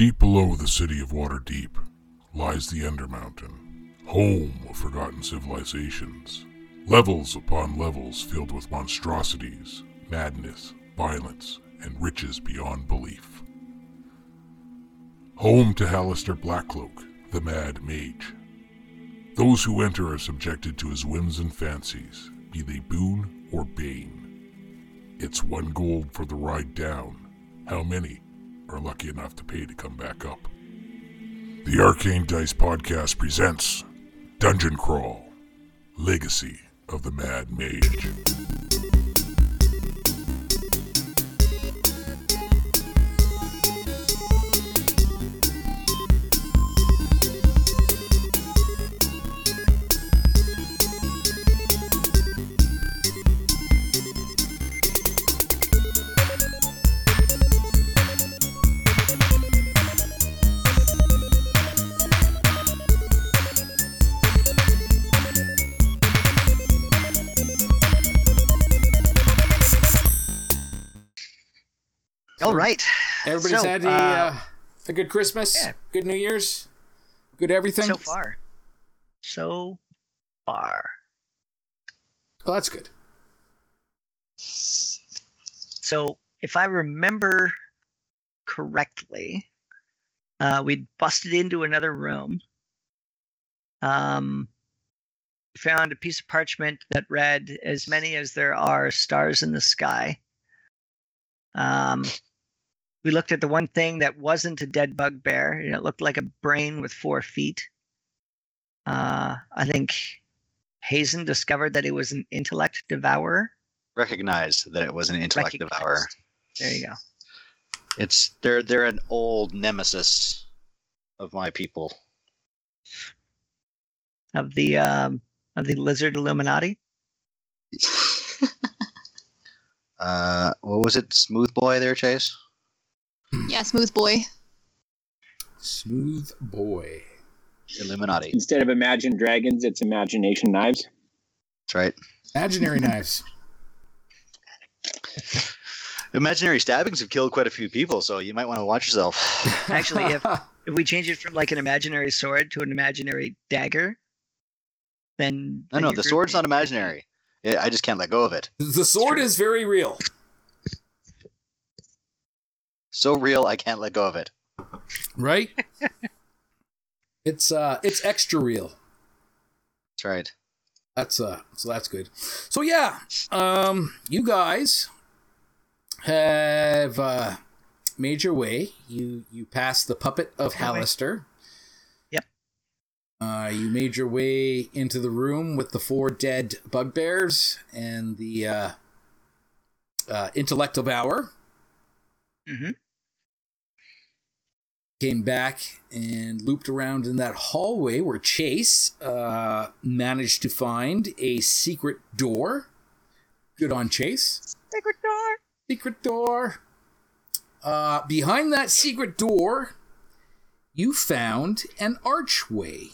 Deep below the city of Waterdeep lies the Undermountain, home of forgotten civilizations. Levels upon levels filled with monstrosities, madness, violence, and riches beyond belief. Home to Halaster Blackcloak, the Mad Mage. Those who enter are subjected to his whims and fancies, be they boon or bane. It's one gold for the ride down. How many are lucky enough to pay to come back up? The Arcane Dice Podcast presents Dungeon Crawl Legacy of the Mad Mage. Everybody's So, had a, uh, uh, a good Christmas, yeah. good New Year's, good everything. So far. So far. Well, that's good. So if I remember correctly, uh, we busted into another room. Um, found a piece of parchment that read, "As many as there are stars in the sky." Um, we looked at the one thing that wasn't a dead bugbear. and It looked like a brain with four feet. Uh, I think Hazen discovered that it was an intellect devourer. recognized that it was an intellect devourer. There you go. It's they're they're an old nemesis of my people. Of the um, of the lizard Illuminati. uh, what was it? Smooth boy there, Chase. Yeah, smooth boy. Smooth boy. Illuminati. Instead of Imagine Dragons, it's Imagination Knives. That's right. Imaginary knives. Imaginary stabbings have killed quite a few people, so you might want to watch yourself. Actually, if if we change it from like an imaginary sword to an imaginary dagger, then No, then no, your the sword's not imaginary. I just can't let go of it. the sword is very real. So real, I can't let go of it. Right? it's uh it's extra real. That's right. That's uh so that's good. So yeah, um you guys have uh made your way. You you passed the puppet of Halaster. Yep. Uh you made your way into the room with the four dead bugbears and the uh uh intellect devourer. Mhm. Came back and looped around in that hallway where Chase uh, managed to find a secret door. Good on Chase. Secret door. Secret door. Uh, behind that secret door, you found an archway.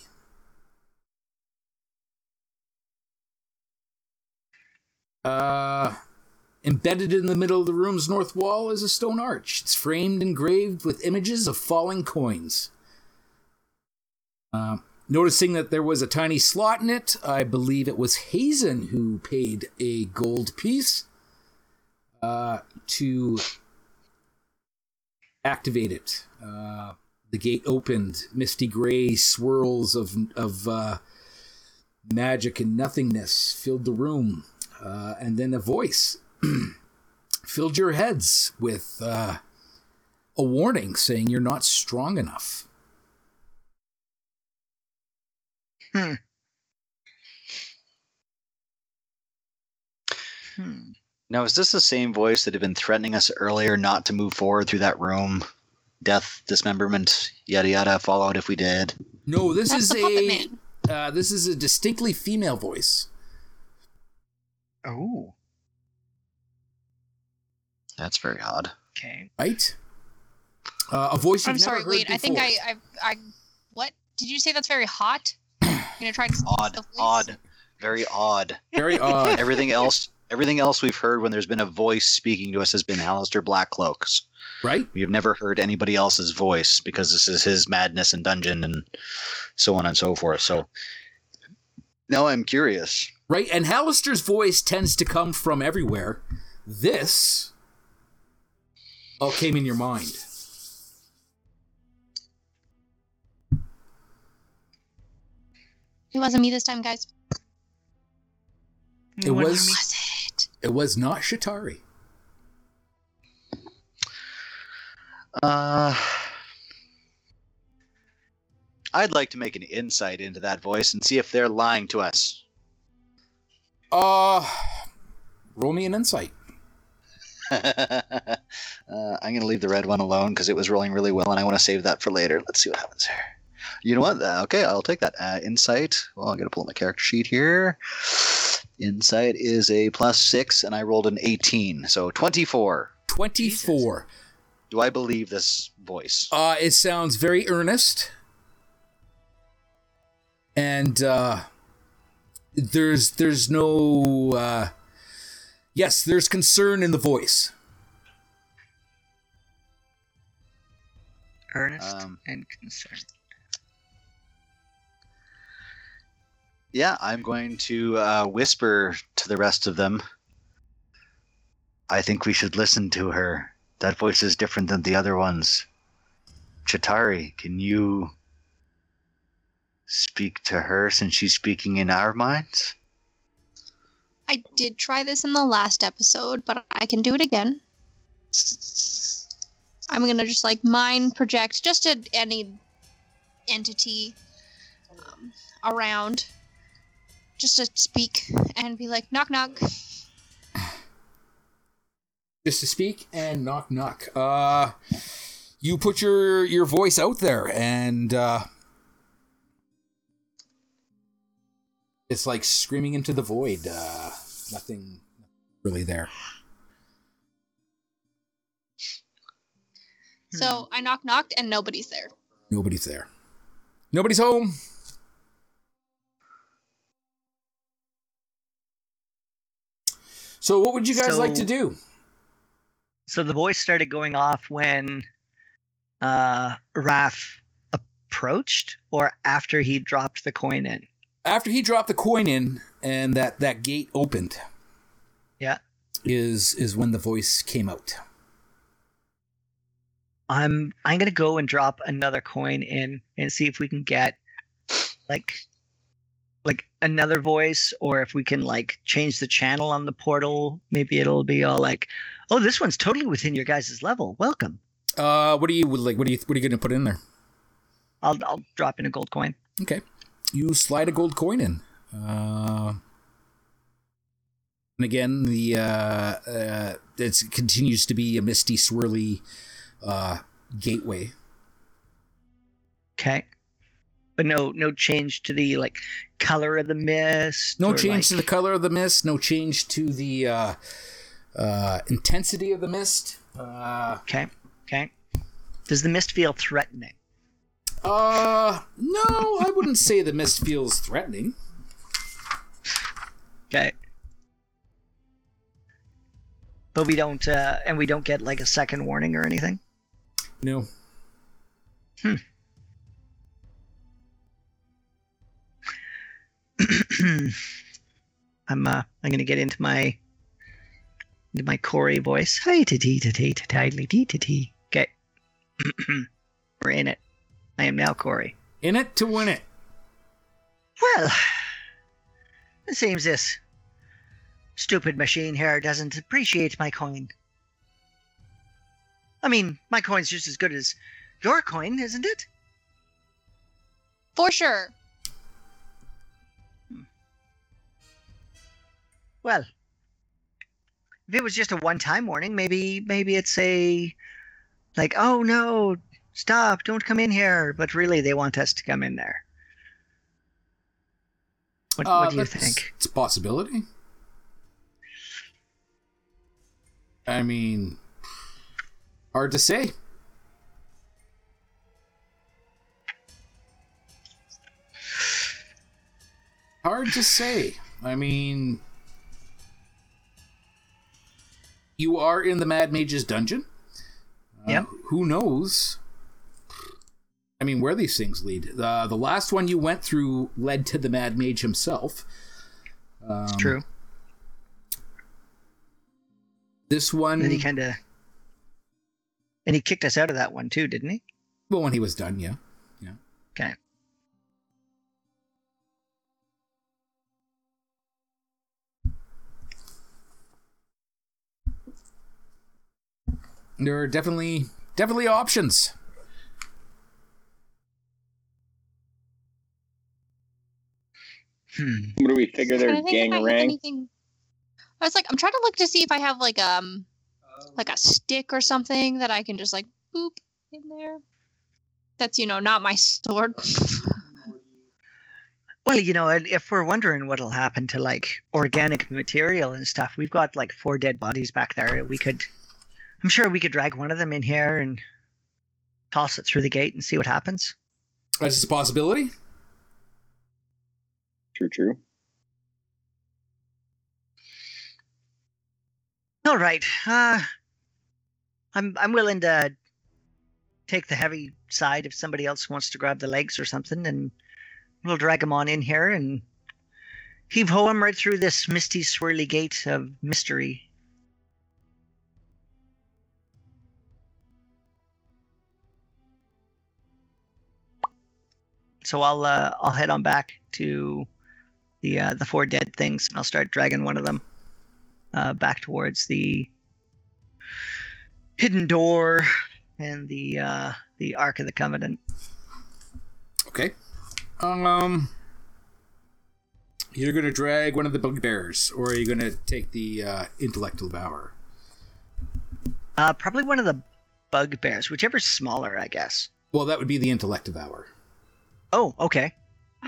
Uh, embedded in the middle of the room's north wall is a stone arch. It's framed and engraved with images of falling coins. Uh, noticing that there was a tiny slot in it, I believe it was Hazen who paid a gold piece uh, to activate it. Uh, the gate opened. Misty gray swirls of of uh, magic and nothingness filled the room, uh, and then a voice filled your heads with uh, a warning saying you're not strong enough. Hmm. Hmm. Now, is this the same voice that had been threatening us earlier not to move forward through that room? Death, dismemberment, yada yada, fallout if we did. No, this That's is a uh, this is a distinctly female voice. Oh. That's very odd. Okay. right? Uh, a voice you've I'm never sorry. heard Wait, I think. I, I, I, what did you say? That's very hot. You gonna try to Odd, odd, very odd. very odd. Everything else, Everything else we've heard when there's been a voice speaking to us has been Halaster Blackcloaks. Right? We have never heard anybody else's voice because this is his madness and dungeon and so on and so forth. So now I'm curious. Right? And Halaster's voice tends to come from everywhere. This all came in your mind. It wasn't me this time, guys. It What was- mean? Was it? It was not Chitauri. Uh, I'd like to make an insight into that voice and see if they're lying to us. Uh roll me an insight. uh, I'm going to leave the red one alone because it was rolling really well and I want to save that for later. Let's see what happens here. You know what? Uh, okay, I'll take that. Uh, insight. Well, I'm going to pull up my character sheet here. Insight is a plus six, and I rolled an 18, so 24. 24. Do I believe this voice? Uh, it sounds very earnest. And uh, there's there's no uh, yes, there's concern in the voice. Earnest Um, and concerned. Yeah, I'm going to uh, whisper to the rest of them. I think we should listen to her. That voice is different than the other ones. Chitauri, can you speak to her since she's speaking in our minds? I did try this in the last episode, but I can do it again. I'm gonna just like mind project just to any entity um, around, just to speak and be like, knock knock. Just to speak and knock knock. Uh, you put your your voice out there, and uh, it's like screaming into the void. Uh, nothing really there. So I knock knocked and nobody's there. Nobody's there. Nobody's home. So, what would you guys like to do? So the voice started going off when uh Raph approached or after he dropped the coin in. After he dropped the coin in and that that gate opened, Yeah. is is when the voice came out. I'm I'm gonna go and drop another coin in and see if we can get like like another voice or if we can like change the channel on the portal. Maybe it'll be all like, oh, this one's totally within your guys' level. Welcome. Uh, what are you like? What are you what are you to put in there? I'll I'll drop in a gold coin. Okay, you slide a gold coin in. Uh, and again, the uh, uh, it continues to be a misty, swirly uh, gateway. Okay. But no no change to the like color of the mist. No change to the color of the mist. No change to the uh, uh, intensity of the mist. Uh, Okay. Okay. Does the mist feel threatening? Uh, no, I wouldn't say the mist feels threatening. Okay. But we don't uh and we don't get like a second warning or anything? No. Hmm. I'm uh I'm gonna get into my into my Corey voice. Hi tee tee tee tee tee. Okay. We're in it. I am now Corey. In it to win it. Well, it seems this stupid machine here doesn't appreciate my coin. I mean, my coin's just as good as your coin, isn't it? For sure. Hmm. Well, if it was just a one-time warning, maybe maybe it's a like, oh no, stop, don't come in here. But really, they want us to come in there. What, Uh, what do you think? It's a possibility. I mean, hard to say. Hard to say. I mean, You are in the Mad Mage's dungeon. Uh, Yep. Who knows? I mean, where these things lead. Uh, the last one you went through led to the Mad Mage himself. Um, It's true. This one, And he kind of. And he kicked us out of that one too, didn't he? well, when he was done, yeah. Yeah. Okay. There are definitely, definitely options. Hmm. What do we figure Trying their to think if I have gang anything. I was like, I'm trying to look to see if I have like um, like a stick or something that I can just like boop in there. That's you know not my sword. Well, you know, if we're wondering what'll happen to like organic material and stuff, we've got like four dead bodies back there. We could, I'm sure we could drag one of them in here and toss it through the gate and see what happens. That's just a possibility. True, true. All right. Uh, I'm I'm willing to take the heavy side if somebody else wants to grab the legs or something, and we'll drag him on in here and heave ho him right through this misty, swirly gate of mystery. So I'll uh, I'll head on back to the uh, the four dead things, and I'll start dragging one of them uh, back towards the hidden door and the uh, the Ark of the Covenant. Okay. Um, you're gonna drag one of the bugbears, or are you gonna take the uh, intellectual devour? Uh, probably one of the bugbears, whichever's smaller, I guess. Well, that would be the intellect devour. Oh, okay.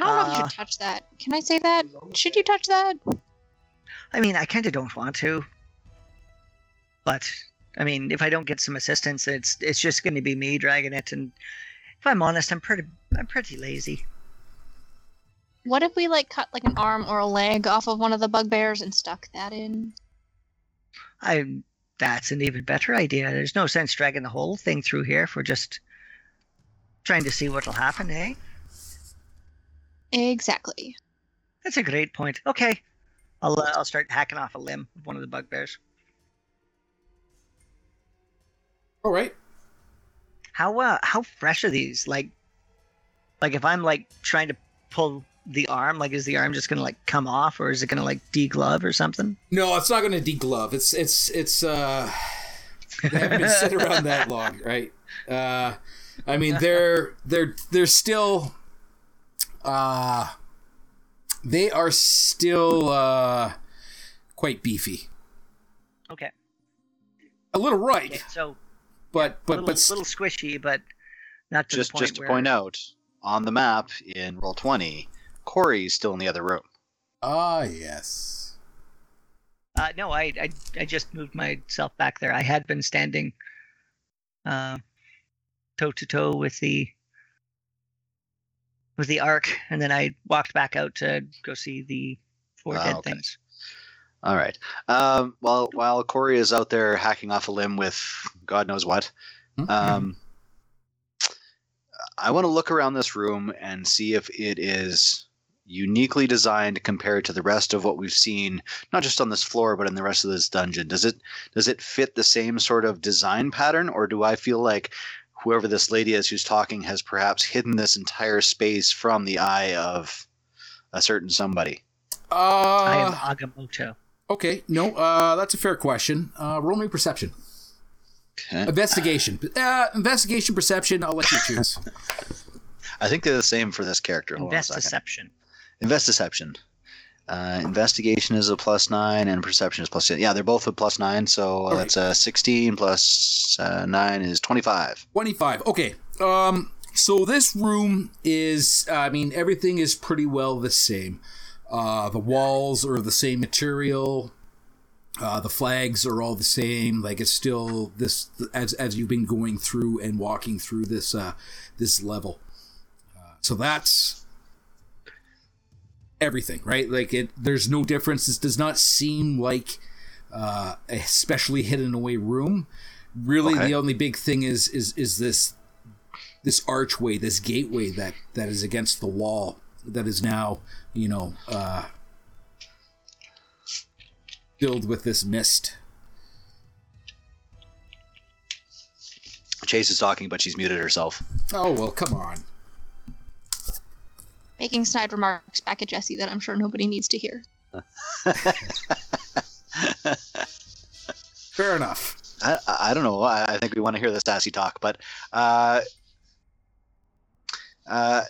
I don't know if you Uh, should touch that. Can I say that? Should you touch that? I mean, I kind of don't want to, but I mean, if I don't get some assistance, it's it's just going to be me dragging it. And if I'm honest, I'm pretty I'm pretty lazy. What if we like cut like an arm or a leg off of one of the bugbears and stuck that in? I that's an even better idea. There's no sense dragging the whole thing through here if we're just trying to see what'll happen, eh? Exactly. That's a great point. Okay, I'll uh, I'll start hacking off a limb of one of the bugbears. All right. How uh how fresh are these? Like, like if I'm like trying to pull the arm, like is the arm just gonna like come off, or is it gonna like deglove or something? No, it's not gonna deglove. It's it's it's uh they haven't been sit around that long, right? Uh I mean they're they're they're still uh they are still uh quite beefy. Okay. A little right, okay so but but little, but st- little squishy, but not to Just the point just to where... point out, on the map in Roll20, Corey's still in the other room. ah yes. Uh, no, I, I I just moved myself back there. I had been standing uh, toe to toe with the with the arc, and then I walked back out to go see the four Ah, dead okay. things. All right. Um, while while Corey is out there hacking off a limb with God knows what, Hmm? um, I want to look around this room and see if it is uniquely designed compared to the rest of what we've seen, not just on this floor but in the rest of this dungeon. Does it does it fit the same sort of design pattern, or do I feel like whoever this lady is who's talking has perhaps hidden this entire space from the eye of a certain somebody? I am Uh Agamotto. okay, no, uh that's a fair question. Uh roll me perception. Okay. Investigation. Uh investigation perception, I'll let you choose. I think they're the same for this character. Hold on a Invest deception. Invest deception. Uh, investigation is a plus nine, and perception is plus. Yeah, they're both a plus nine, so uh, Okay. that's uh, sixteen plus uh, nine is twenty-five. 25 okay um so this room is i mean everything is pretty well the same uh the walls are the same material uh the flags are all the same like it's still this as as you've been going through and walking through this uh this level uh, so that's everything right like it there's no difference this does not seem like uh, a specially hidden away room. Really, Okay. the only big thing is is is this this archway, this gateway that that is against the wall that is now you know uh, filled with this mist. Chase is talking, but she's muted herself. Oh well, come on. Making snide remarks back at Jesse that I'm sure nobody needs to hear. Fair enough. I, I I don't know. I, I think we want to hear the sassy talk, but uh, uh,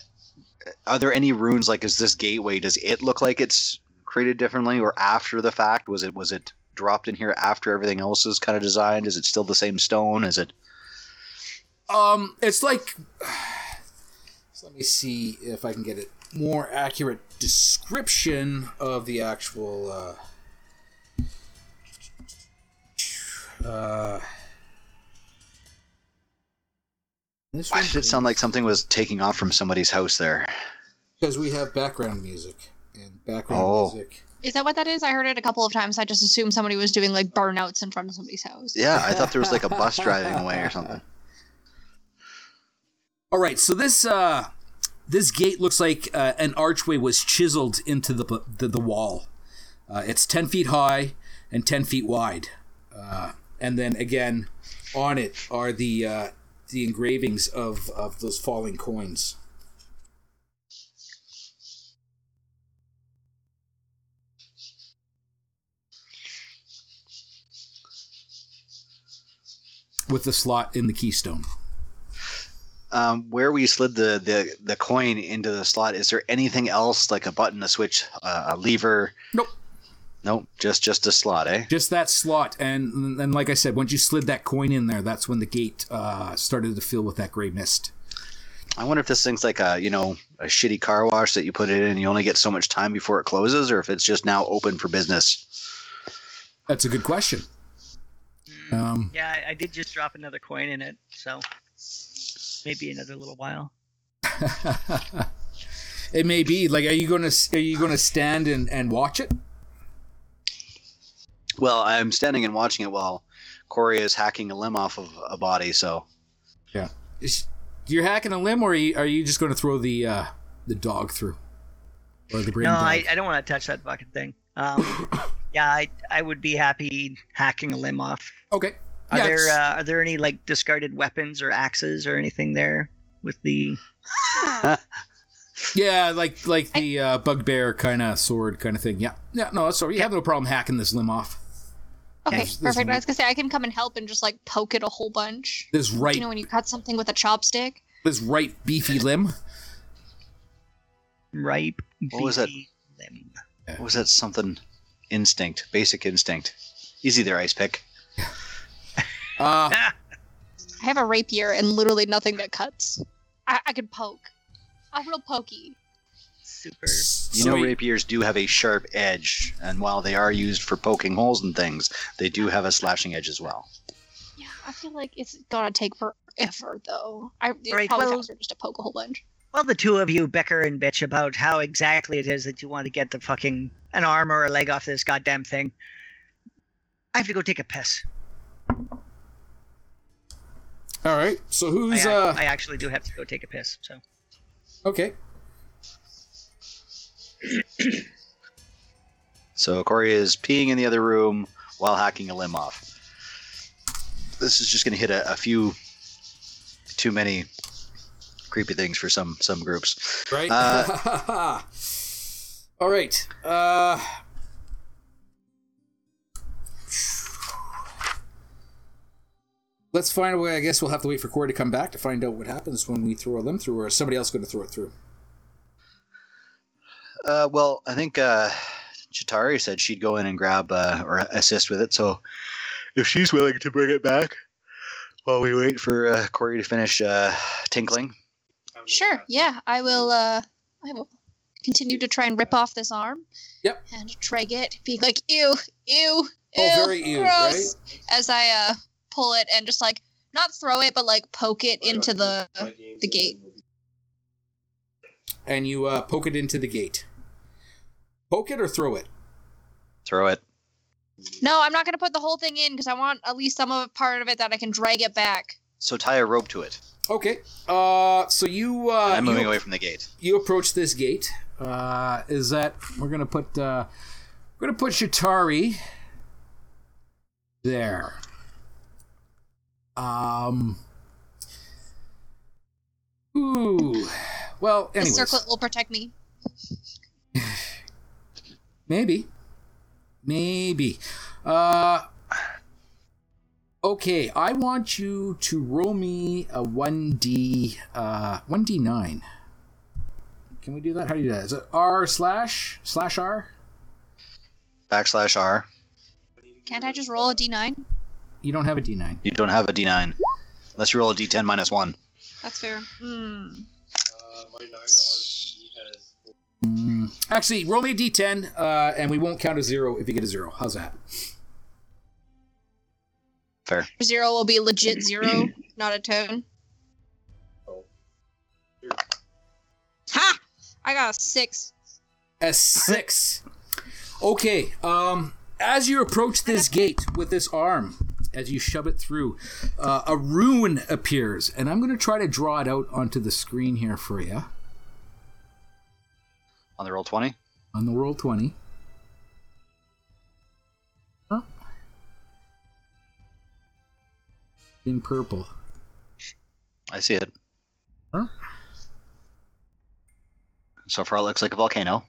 are there any runes? Like, is this gateway? Does it look like it's created differently, or after the fact? Was it was it dropped in here after everything else is kind of designed? Is it still the same stone? Is it? Um, it's like. Let me see if I can get a more accurate description of the actual. Uh, uh, this Why did it sound like something was taking off from somebody's house there? because we have background music and background Oh. music. Is that what that is? I heard it a couple of times. I just assumed somebody was doing like burnouts in front of somebody's house. Yeah, I thought there was like a bus driving away or something. All right, so this uh, this gate looks like uh, an archway was chiseled into the the, the wall. Uh, it's ten feet high and ten feet wide, uh, and then again on it are the uh, the engravings of of those falling coins. With the slot in the keystone. Um, where we slid the, the the coin into the slot, is there anything else like a button, a switch, uh, a lever? Nope. Nope, just just a slot, eh? just that slot and and like i said once you slid that coin in there that's when the gate uh, started to fill with that gray mist I wonder if this thing's like a you know a shitty car wash that you put it in and you only get so much time before it closes, or if it's just now open for business. that's a good question um, Yeah, I, I did just drop another coin in it, so maybe another little while. it may be like are you gonna are you gonna stand and, and watch it Well, I'm standing and watching it while Corey is hacking a limb off of a body. So yeah Is- you're hacking a limb or are you, are you just going to throw the uh, the dog through or the brain no. I, I don't want to touch that fucking thing. Um, yeah, I I would be happy hacking a limb off. okay Are Yeah, there uh, are there any like discarded weapons or axes or anything there with the? yeah like like the uh, bugbear kind of sword kind of thing yeah yeah no so you have no problem hacking this limb off Okay, There's- there's perfect. no- I was gonna say I can come and help and just like poke it a whole bunch. this right You know when you cut something with a chopstick? this right beefy limb ripe What was that? limb. what was that something? Instinct, basic instinct. Easy there, ice pick. Uh I have a rapier and literally nothing that cuts. I, I could poke. A real pokey. Super. You know, you- rapiers do have a sharp edge, and while they are used for poking holes and things, they do have a slashing edge as well. Yeah, I feel like it's gonna take forever though. I it's Right, probably well- faster just to poke a whole bunch. Well, the two of you bicker and bitch about how exactly it is that you want to get the fucking an arm or a leg off this goddamn thing. I have to go take a piss. All right so who's ac- uh I actually do have to go take a piss. So okay So Corey is peeing in the other room while hacking a limb off. This is just going to hit a, a few too many creepy things for some some groups. right Uh, all right uh let's find a way i guess we'll have to wait for corey to come back to find out what happens when we throw a limb through or is somebody else going to throw it through Uh, well, I think uh, Chitauri said she'd go in and grab uh, or assist with it. So if she's willing to bring it back while we wait for uh, Corey to finish uh, tinkling. Sure, yeah. I will uh I will continue to try and rip off this arm. Yep. And drag it, being like, ew, ew, ew. Oh, very ew, gross, As I uh pull it and just like not throw it, but like poke it into the the gate. and you uh, poke it into the gate poke it or throw it Throw it. No, I'm not gonna put the whole thing in because I want at least some of it, part of it that I can drag it back. So tie a rope to it. Okay. Uh, so you uh, I'm moving you, away from the gate. you approach this gate. Uh, is that we're gonna put uh, we're gonna put Chitauri there. Um. Ooh. Well, The circlet will protect me. maybe, maybe. Uh. Okay, I want you to roll me a one d uh one d nine. Can we do that? How do you do that? Is it R slash slash R? Backslash R. Can't I just roll a d9? You don't have a d9. You don't have a D9. Unless you roll a D10 minus 1. That's fair. Hmm. Mm, actually, roll me a d10, uh, and we won't count a zero if you get a zero. How's that? Fair. Zero will be legit zero, not a tone. Ha! I got a six. A six. Okay. Um, as you approach this gate with this arm, as you shove it through, uh, a rune appears, and I'm going to try to draw it out onto the screen here for you On the Roll20. on the Roll20. Huh? In purple. I see it. Huh? So far, it looks like a volcano.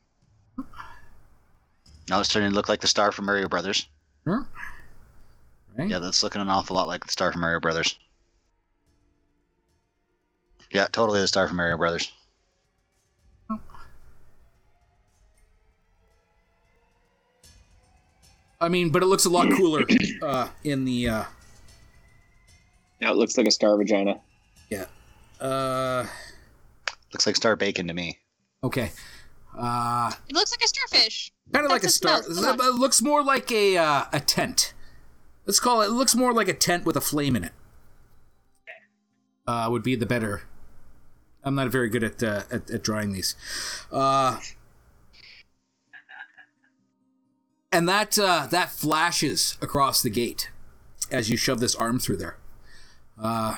Now it's starting to look like the star from Mario Brothers. Huh? Right? Yeah, that's looking an awful lot like the star from Mario Brothers. Yeah, totally the star from Mario Brothers. I mean, but it looks a lot cooler uh, in the. Uh, Now it looks like a star vagina. yeah. Uh, Looks like star bacon to me. okay. Uh, It looks like a starfish. kind of like a star. smell. Come on. It looks more like a uh, a tent. Let's call it. It looks more like a tent with a flame in it. Uh, would be the better. I'm not very good at uh, at, at drawing these. Uh, and that uh, that flashes across the gate as you shove this arm through there. Uh,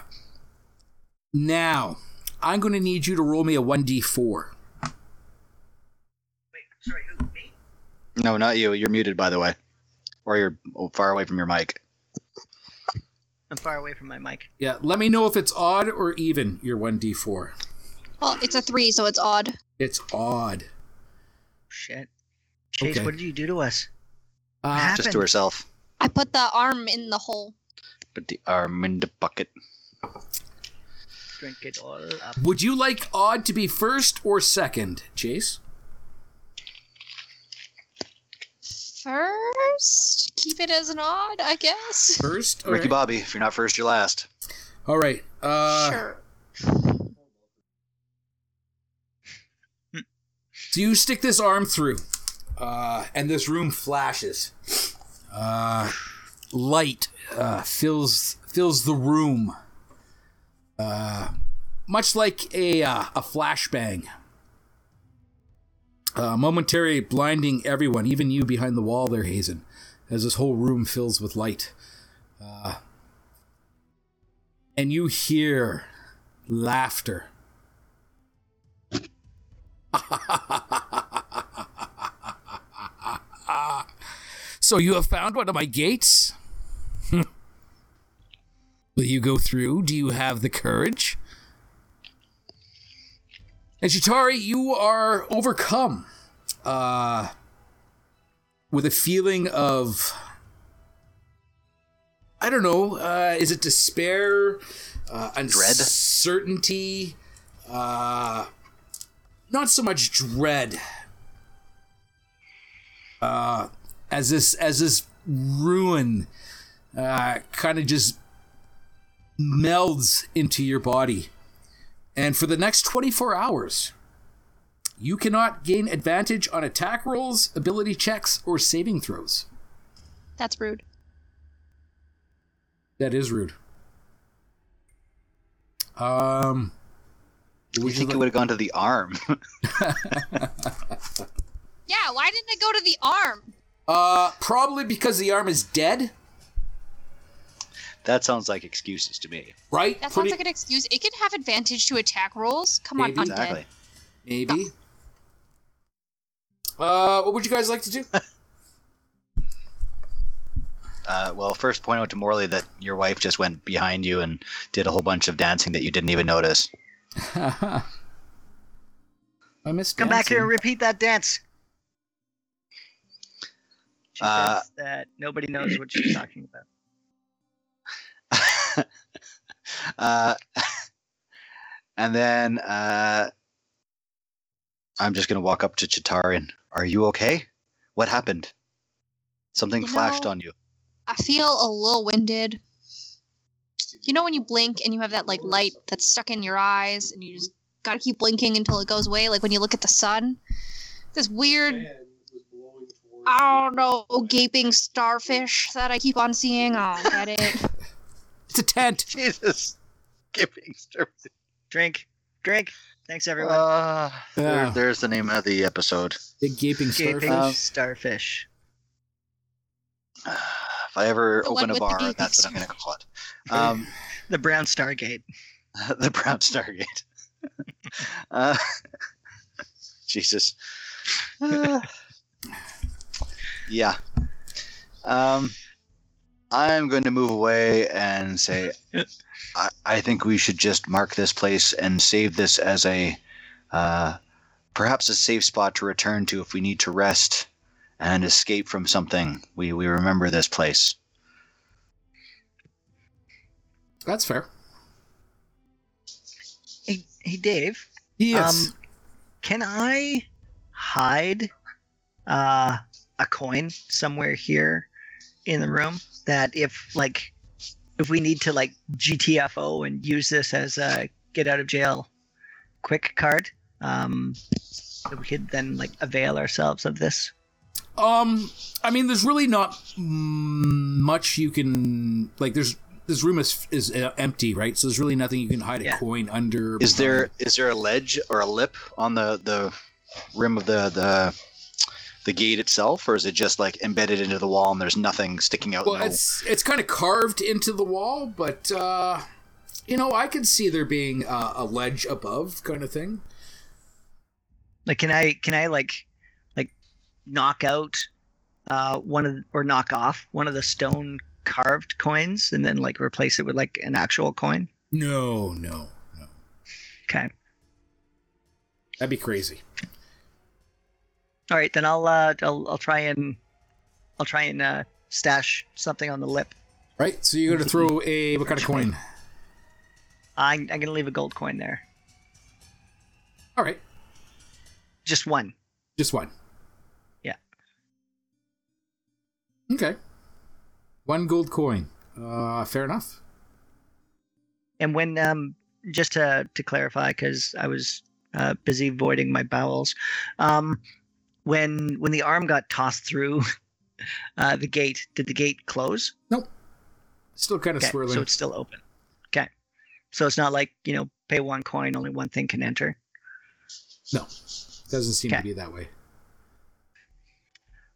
now, I'm going to need you to roll me a 1d4. Wait, sorry, who? Me? No, not you. You're muted, by the way. Or you're far away from your mic. I'm far away from my mic. Yeah, let me know if it's odd or even your 1d4. Well, it's a three, so it's odd. It's odd. Shit. Chase, Okay. what did you do to us? Uh, Hap- Just to herself. I put the arm in the hole. Put the arm in the bucket. Drink it all up. would you like odd to be first or second, Chase? First, keep it as an odd, I guess. First? All Ricky right. Bobby, if you're not first, you're last. All right. Uh, sure. So you stick this arm through, uh, and this room flashes. Uh, light uh, fills fills the room, uh, much like a uh, a flashbang. Uh, momentary blinding everyone, even you behind the wall there, Hazen, as this whole room fills with light. Uh, and you hear laughter. So you have found one of my gates? Will you go through? Do you have the courage? And Chitauri, you are overcome uh, with a feeling of. I don't know. Uh, is it despair? Uh, uncertainty? Uh, not so much dread. Uh, as this as this ruin uh, kind of just melds into your body. And for the next 24 hours, you cannot gain advantage on attack rolls, ability checks, or saving throws. That's rude. That is rude. Um, You would you think it would have gone to the arm? Yeah, why didn't it go to the arm? Uh, probably because the arm is dead, That sounds like excuses to me. right? That Pretty- sounds like an excuse. It could have advantage to attack rolls. Come Maybe. on, undead. Exactly. maybe. Uh, what would you guys like to do? Uh, well, first point out to Morley that your wife just went behind you and did a whole bunch of dancing that you didn't even notice. I miss Come back here and repeat that dance. She Uh, says that nobody knows what she's talking about. Uh, and then uh, I'm just gonna walk up to Chitarin. Are you okay? What happened? Something You flashed know- on you. I feel a little winded. You know when you blink and you have that like light that's stuck in your eyes and you just gotta keep blinking until it goes away, like when you look at the sun? This weird I don't know, gaping starfish that I keep on seeing. I don't get it. It's a tent. Jesus, giving service. Drink, drink. Thanks, everyone. Uh, there- Yeah. there's the name of the episode. Big gaping Gaping starfish. Um, starfish. If I ever The open a bar, gaping that's what I'm gonna call it. Um, The brown stargate. the Brown Stargate. uh, Jesus. Uh, yeah. Um, I'm going to move away and say, I, I think we should just mark this place and save this as a, uh, perhaps a safe spot to return to if we need to rest and escape from something. We we remember this place. That's fair. Hey, hey, Dave. Yes. Um, can I hide uh, a coin somewhere here in the room that if like if we need to like GTFO and use this as a get out of jail quick card, um, that we could then like avail ourselves of this. Um, I mean, there's really not much you can like. There's this room is is uh, empty, right? So there's really nothing you can hide a Yeah. coin under. Is there is there a ledge or a lip on the the rim of the the the gate itself, or is it just like embedded into the wall and there's nothing sticking out? Well, no- it's it's kind of carved into the wall, but uh, you know, I could see there being uh, a ledge above, kind of thing. Like, can I can I like like knock out uh, one of or knock off one of the stone carved coins and then like replace it with like an actual coin? No, no, no. Okay. That'd be crazy. All right, then I'll uh, I'll I'll try and I'll try and uh, stash something on the lip. Right. So you're gonna throw a what kind of coin? I'm I'm gonna leave a gold coin there, All right, just one. just one. Yeah. Okay. One gold coin. Uh, fair enough. And when um just to to clarify, because I was uh, busy voiding my bowels, um, when when the arm got tossed through uh, the gate, did the gate close? Nope. Still kind of Okay, swirling. so it's still open. Okay, so it's not like you know pay one coin, only one thing can enter. No, doesn't seem to be that way.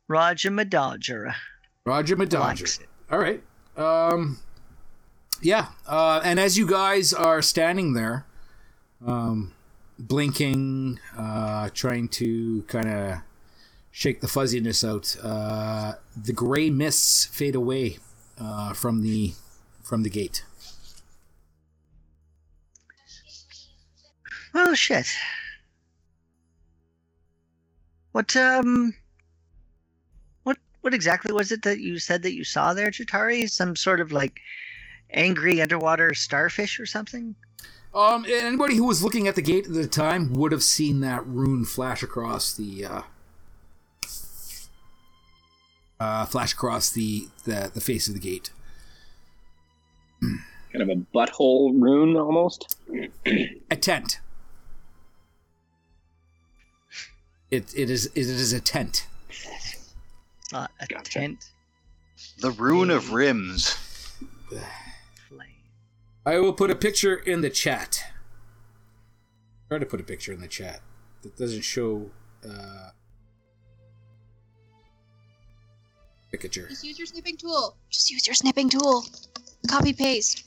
Roger Madodger Roger Madodger. All right. Um, yeah. Uh, and as you guys are standing there, um, blinking, uh, trying to kind of shake the fuzziness out, uh, the gray mists fade away uh, from the from the gate. Oh shit. What um what what exactly was it that you said that you saw there, Chitauri? Some sort of like angry underwater starfish or something? Um, anybody who was looking at the gate at the time would have seen that rune flash across the uh, uh, flash across the, the the face of the gate. Kind of a butthole rune almost. A tent. It it is it is a tent. It's not a Gotcha. tent the rune of rims. flame. I will put a picture in the chat. Try to put a picture in the chat that doesn't show. Uh, Pickature. Just use your snipping tool. Just use your snipping tool. Copy paste.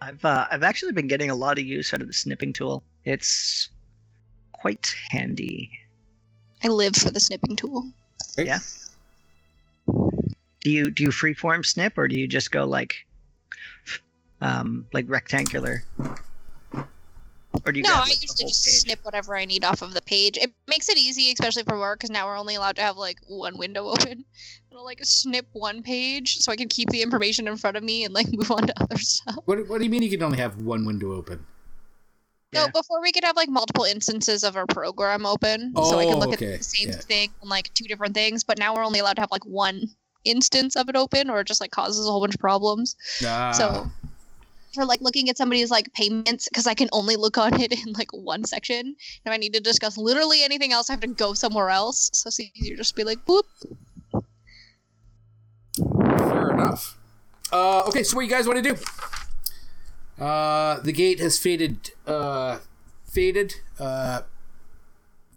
I've uh, I've actually been getting a lot of use out of the snipping tool. It's quite handy. I live for the snipping tool. Yeah. Do you do you freeform snip or do you just go like um like rectangular? Or do you No, grab, I like, the usually whole just page? snip whatever I need off of the page. It makes it easy, especially for work, because now we're only allowed to have like one window open. I'll like snip one page so I can keep the information in front of me and like move on to other stuff. What, what do you mean you can only have one window open? Yeah. No, before we could have like multiple instances of our program open, so I can Oh, look okay, at the same yeah. thing on like two different things. But now we're only allowed to have like one instance of it open, or it just like causes a whole bunch of problems. Ah, So for like looking at somebody's like payments, because I can only look on it in like one section. If I need to discuss literally anything else, I have to go somewhere else. So it's easier just be like, boop. fair enough. Uh, okay, so what you guys want to do? Uh, the gate has faded. Uh, faded. Uh,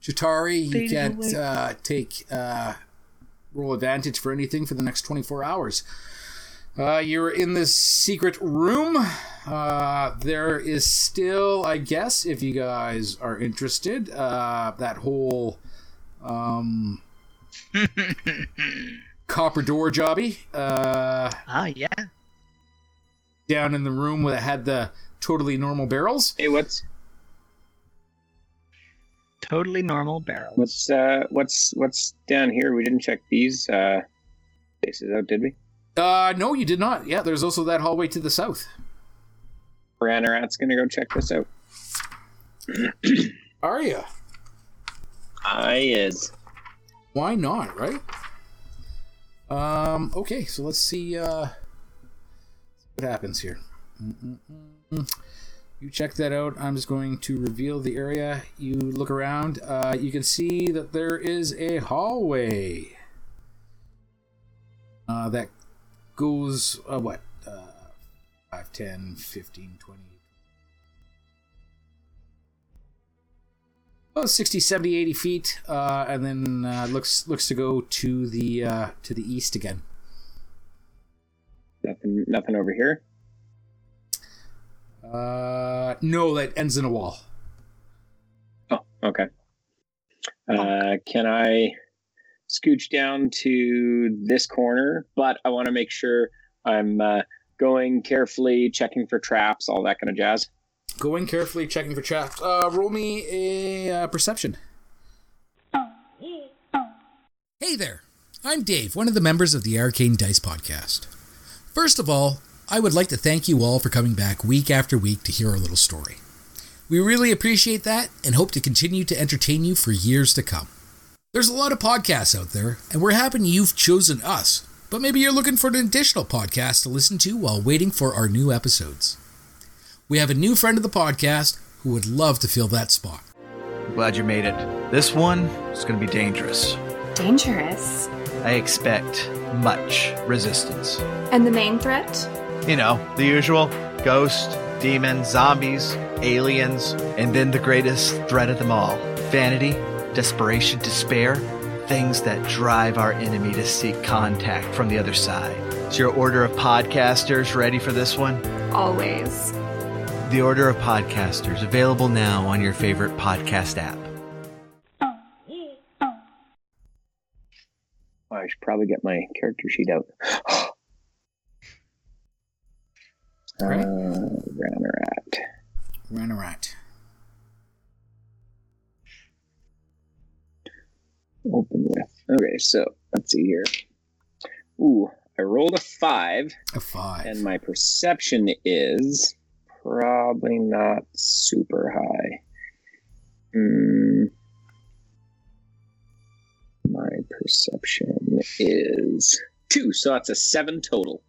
Chitauri, you Faded can't uh, take uh, roll advantage for anything for the next 24 hours. Uh, you're in this secret room. Uh, there is still, I guess, if you guys are interested, uh, that whole um, copper door jobby. Uh, ah yeah. down in the room where it had the totally normal barrels. Hey, what's Totally normal barrels. what's uh what's what's down here? We didn't check these uh places out, did we? Uh, no, you did not. Yeah, there's also that hallway to the south. Ranarat's gonna go check this out. Are you? I is. Why not? Right? Um. Okay, so let's see. Uh, what happens here? Mm-mm-mm. You check that out. I'm just going to reveal the area. You look around. Uh, you can see that there is a hallway. Uh, that goes uh, what? Uh, 5, 10, 15, 20. Oh, 60, 70, 80 feet, uh, and then uh, looks looks to go to the uh, to the east again. Nothing nothing over here. Uh, no, that ends in a wall. Oh, okay. Uh, can I scooch down to this corner? But I want to make sure I'm uh, going carefully, checking for traps, all that kind of jazz. Going carefully, checking for traps. Uh, roll me a uh, perception. Hey there, I'm Dave, one of the members of the Arcane Dice podcast. First of all, I would like to thank you all for coming back week after week to hear our little story. We really appreciate that and hope to continue to entertain you for years to come. There's a lot of podcasts out there, and we're happy you've chosen us, but maybe you're looking for an additional podcast to listen to while waiting for our new episodes. We have a new friend of the podcast who would love to fill that spot. Glad you made it. This one is going to be dangerous. Dangerous. I expect much resistance. And the main threat? You know, the usual ghost, demons, zombies, aliens, and then the greatest threat of them all vanity, desperation, despair, things that drive our enemy to seek contact from the other side. Is your order of podcasters ready for this one? Always. The Order of Podcasters, available now on your favorite podcast app. Oh, I should probably get my character sheet out. uh, Right. Ranarat. Ranarat. Open with. Okay, so let's see here. Ooh, I rolled a five, A five. and my perception is probably not super high. Hmm. My perception is two, so that's a seven total.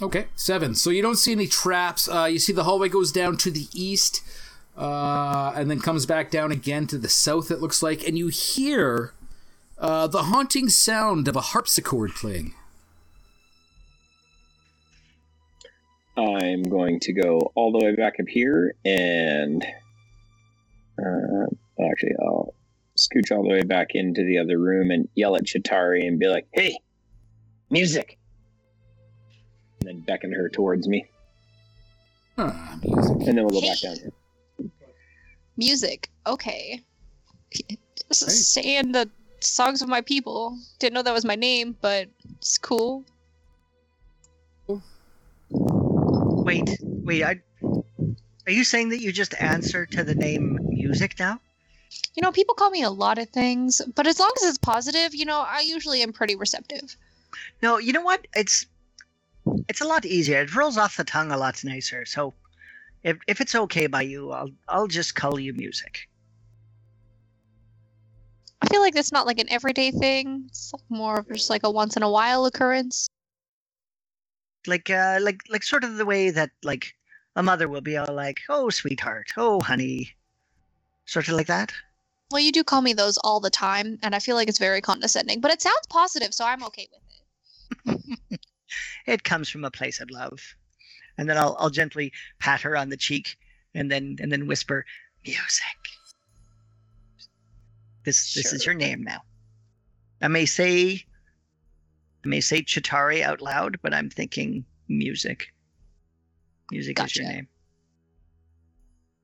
Okay, seven. So you don't see any traps. Uh, you see the hallway goes down to the east, uh, and then comes back down again to the south. It looks like, and you hear uh, the haunting sound of a harpsichord playing. I'm going to go all the way back up here and Uh, actually, I'll scooch all the way back into the other room and yell at Chitauri and be like, "Hey, music!" And then beckon her towards me, Huh, music. and then we'll go back down here. Music. Okay. This is Right. saying the songs of my people. Didn't know that was my name, but it's cool. Wait, wait. I, are you saying that you just answer to the name music now? You know, people call me a lot of things, but as long as it's positive, you know, I usually am pretty receptive. No, you know what? It's it's a lot easier. It rolls off the tongue a lot nicer. So, if if it's okay by you, I'll I'll just call you music. I feel like that's not like an everyday thing. It's more of just like a once in a while occurrence. Like uh like like sort of the way that like a mother will be all like, "Oh, sweetheart. Oh, honey." Sort of like that. Well, you do call me those all the time, and I feel like it's very condescending, but it sounds positive, so I'm okay with it. It comes from a place of love. And then I'll I'll gently pat her on the cheek and then and then whisper, "Music." This this is your name now. I may say I may say Chitauri out loud, but I'm thinking music. Music is your name.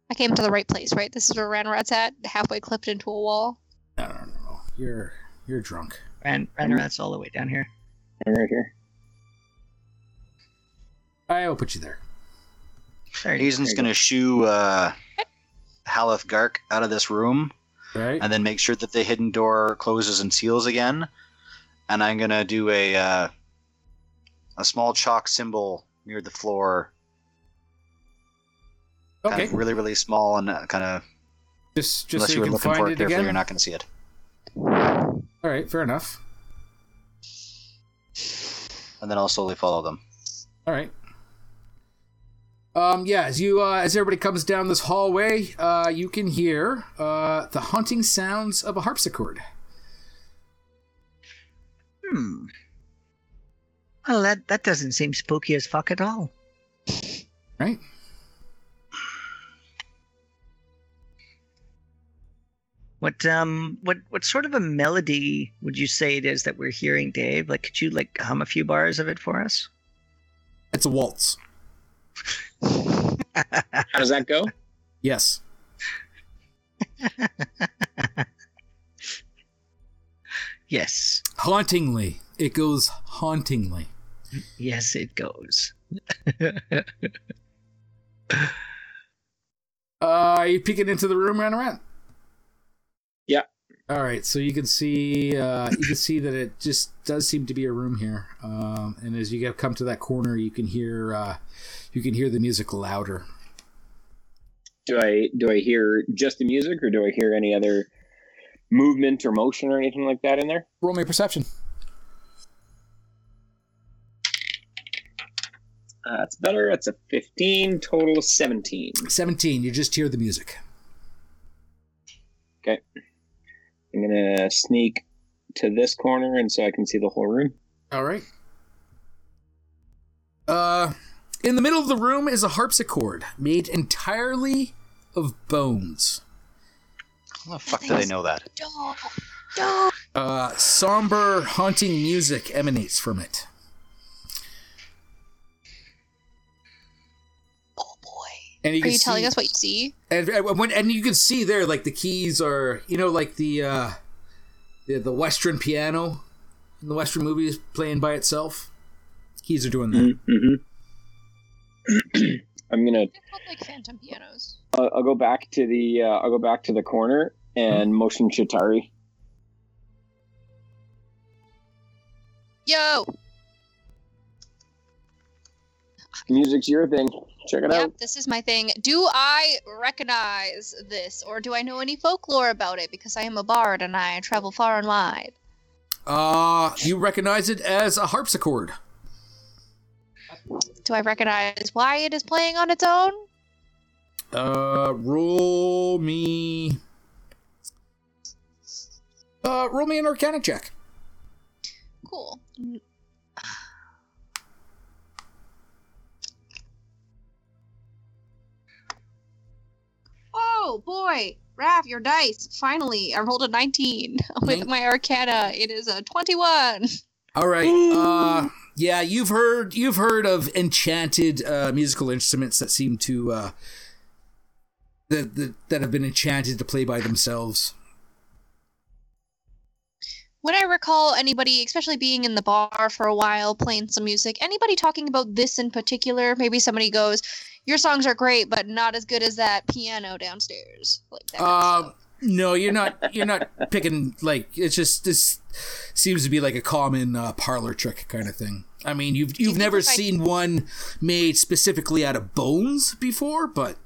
I came to the right place, right? This is where Ranrat's at, halfway clipped into a wall. No, no, no, no. You're you're drunk. Ran Ranarat's all the way down here. I'm right here. I will put you there. Sorry. Hazen's going to shoo uh, Haleth Gark out of this room Right? and then make sure that the hidden door closes and seals again. And I'm going to do a uh, a small chalk symbol near the floor, kind okay. of really, really small and uh, kind of Just just unless so you you were looking for it it carefully, again. you're not going to see it. All right, fair enough. And then I'll slowly follow them. All right. Um, yeah, as you uh, as everybody comes down this hallway, uh, you can hear uh, the haunting sounds of a harpsichord. Hmm. Well, that that doesn't seem spooky as fuck at all. Right? What um what what sort of a melody would you say it is that we're hearing, Dave? Like, could you like hum a few bars of it for us? It's a waltz. How does that go? Yes. yes, Hauntingly. It goes hauntingly. yes, it goes. Uh, are you peeking into the room, Ranarat? Yeah. All right, so you can see uh, you can see that it just does seem to be a room here, um, and as you get come to that corner, you can hear uh, you can hear the music louder. Do I do I hear just the music, or do I hear any other movement or motion or anything like that in there? Roll me perception. Uh, that's better. That's a 15, total 17. Seventeen. You just hear the music. Okay. I'm gonna sneak to this corner, and so I can see the whole room. All right. Uh, in the middle of the room is a harpsichord made entirely of bones. How the fuck do they know that? Don't, don't. Uh, somber, haunting music emanates from it. Oh boy. And you Are can you telling see- us what you see? And, and when and you can see there, like the keys are, you know, like the uh, the, the Western piano in the Western movies playing by itself. Keys are doing that. Mm-hmm. I'm gonna. They're called like phantom pianos. I'll, I'll go back to the. Uh, I'll go back to the corner and motion Chitauri. Yo. Music's your thing. Check it Yep, out. this is my thing. Do I recognize this, or do I know any folklore about it? Because I am a bard and I travel far and wide. Uh, you recognize it as a harpsichord. Do I recognize why it is playing on its own? Uh, roll me. Uh, roll me an Arcana check. Cool. Oh boy, Raph, your dice. Finally, I rolled a 19 with my Arcana. It is a 21. All right. Uh, yeah, you've heard you've heard of enchanted uh, musical instruments that seem to uh, that, that that have been enchanted to play by themselves. When I recall anybody, especially being in the bar for a while, playing some music, anybody talking about this in particular, maybe somebody goes, Your songs are great, but not as good as that piano downstairs. Like that. Uh, no, you're not. You're not picking like it's just this seems to be like a common uh, parlor trick kind of thing. I mean, you've you've think never if I- seen one made specifically out of bones before, but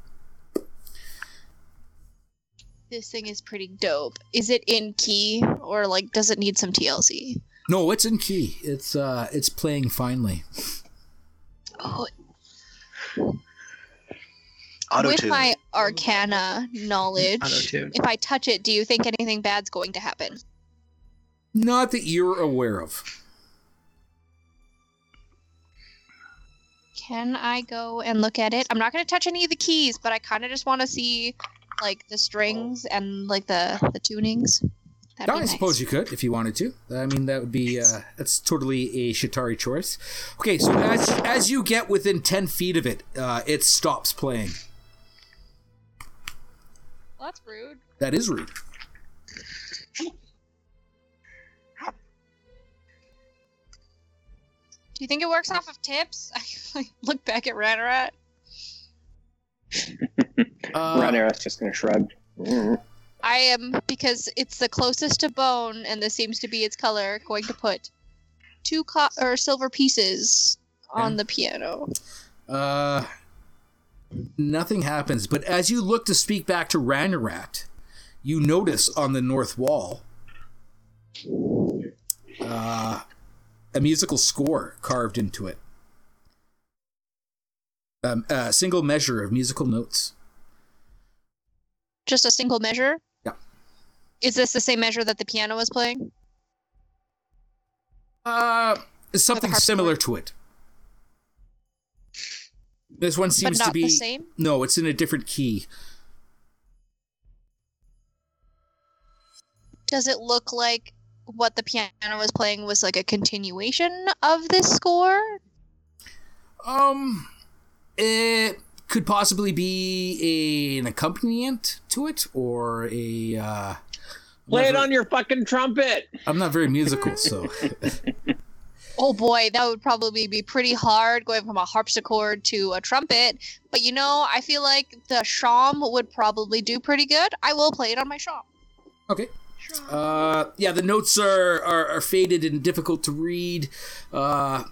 This thing is pretty dope. Is it in key, or like, does it need some TLC? no, it's in key. It's uh, it's playing finely. Oh, Auto-tune. with my Arcana knowledge, Auto-tune. if I touch it, do you think anything bad's going to happen? Not that you're aware of. Can I go and look at it? I'm not going to touch any of the keys, but I kind of just want to see like the strings and like the the tunings. That'd No, be I nice. suppose you could if you wanted to. I mean, that would be uh, that's totally a Chitauri choice. Okay, so as as you get within ten feet of it, uh, it stops playing. Well, that's rude. That is rude. Do you think it works off of tips? I look back at Ranarat. Uh, Ranera's just gonna shrug. Mm. I am because it's the closest to bone, and this seems to be its color. Going to put two co- or silver pieces on Yeah. the piano. Uh, nothing happens. But as you look to speak back to Ranarat, you notice on the north wall uh, a musical score carved into it. Um, a single measure of musical notes. Just a single measure. Yeah. Is this the same measure that the piano was playing? Uh, something similar to it. This one seems but not to be the same. no, it's in a different key. Does it look like what the piano was playing was like a continuation of this score? Um, it could possibly be a, an accompaniment to it, or a. Uh, Play it I'm on your fucking trumpet. I'm not very musical, so Oh boy, that would probably be pretty hard going from a harpsichord to a trumpet. But you know, I feel like the shawm would probably do pretty good. I will play it on my shawm. okay. Uh, yeah, the notes are, are are faded and difficult to read. Uh,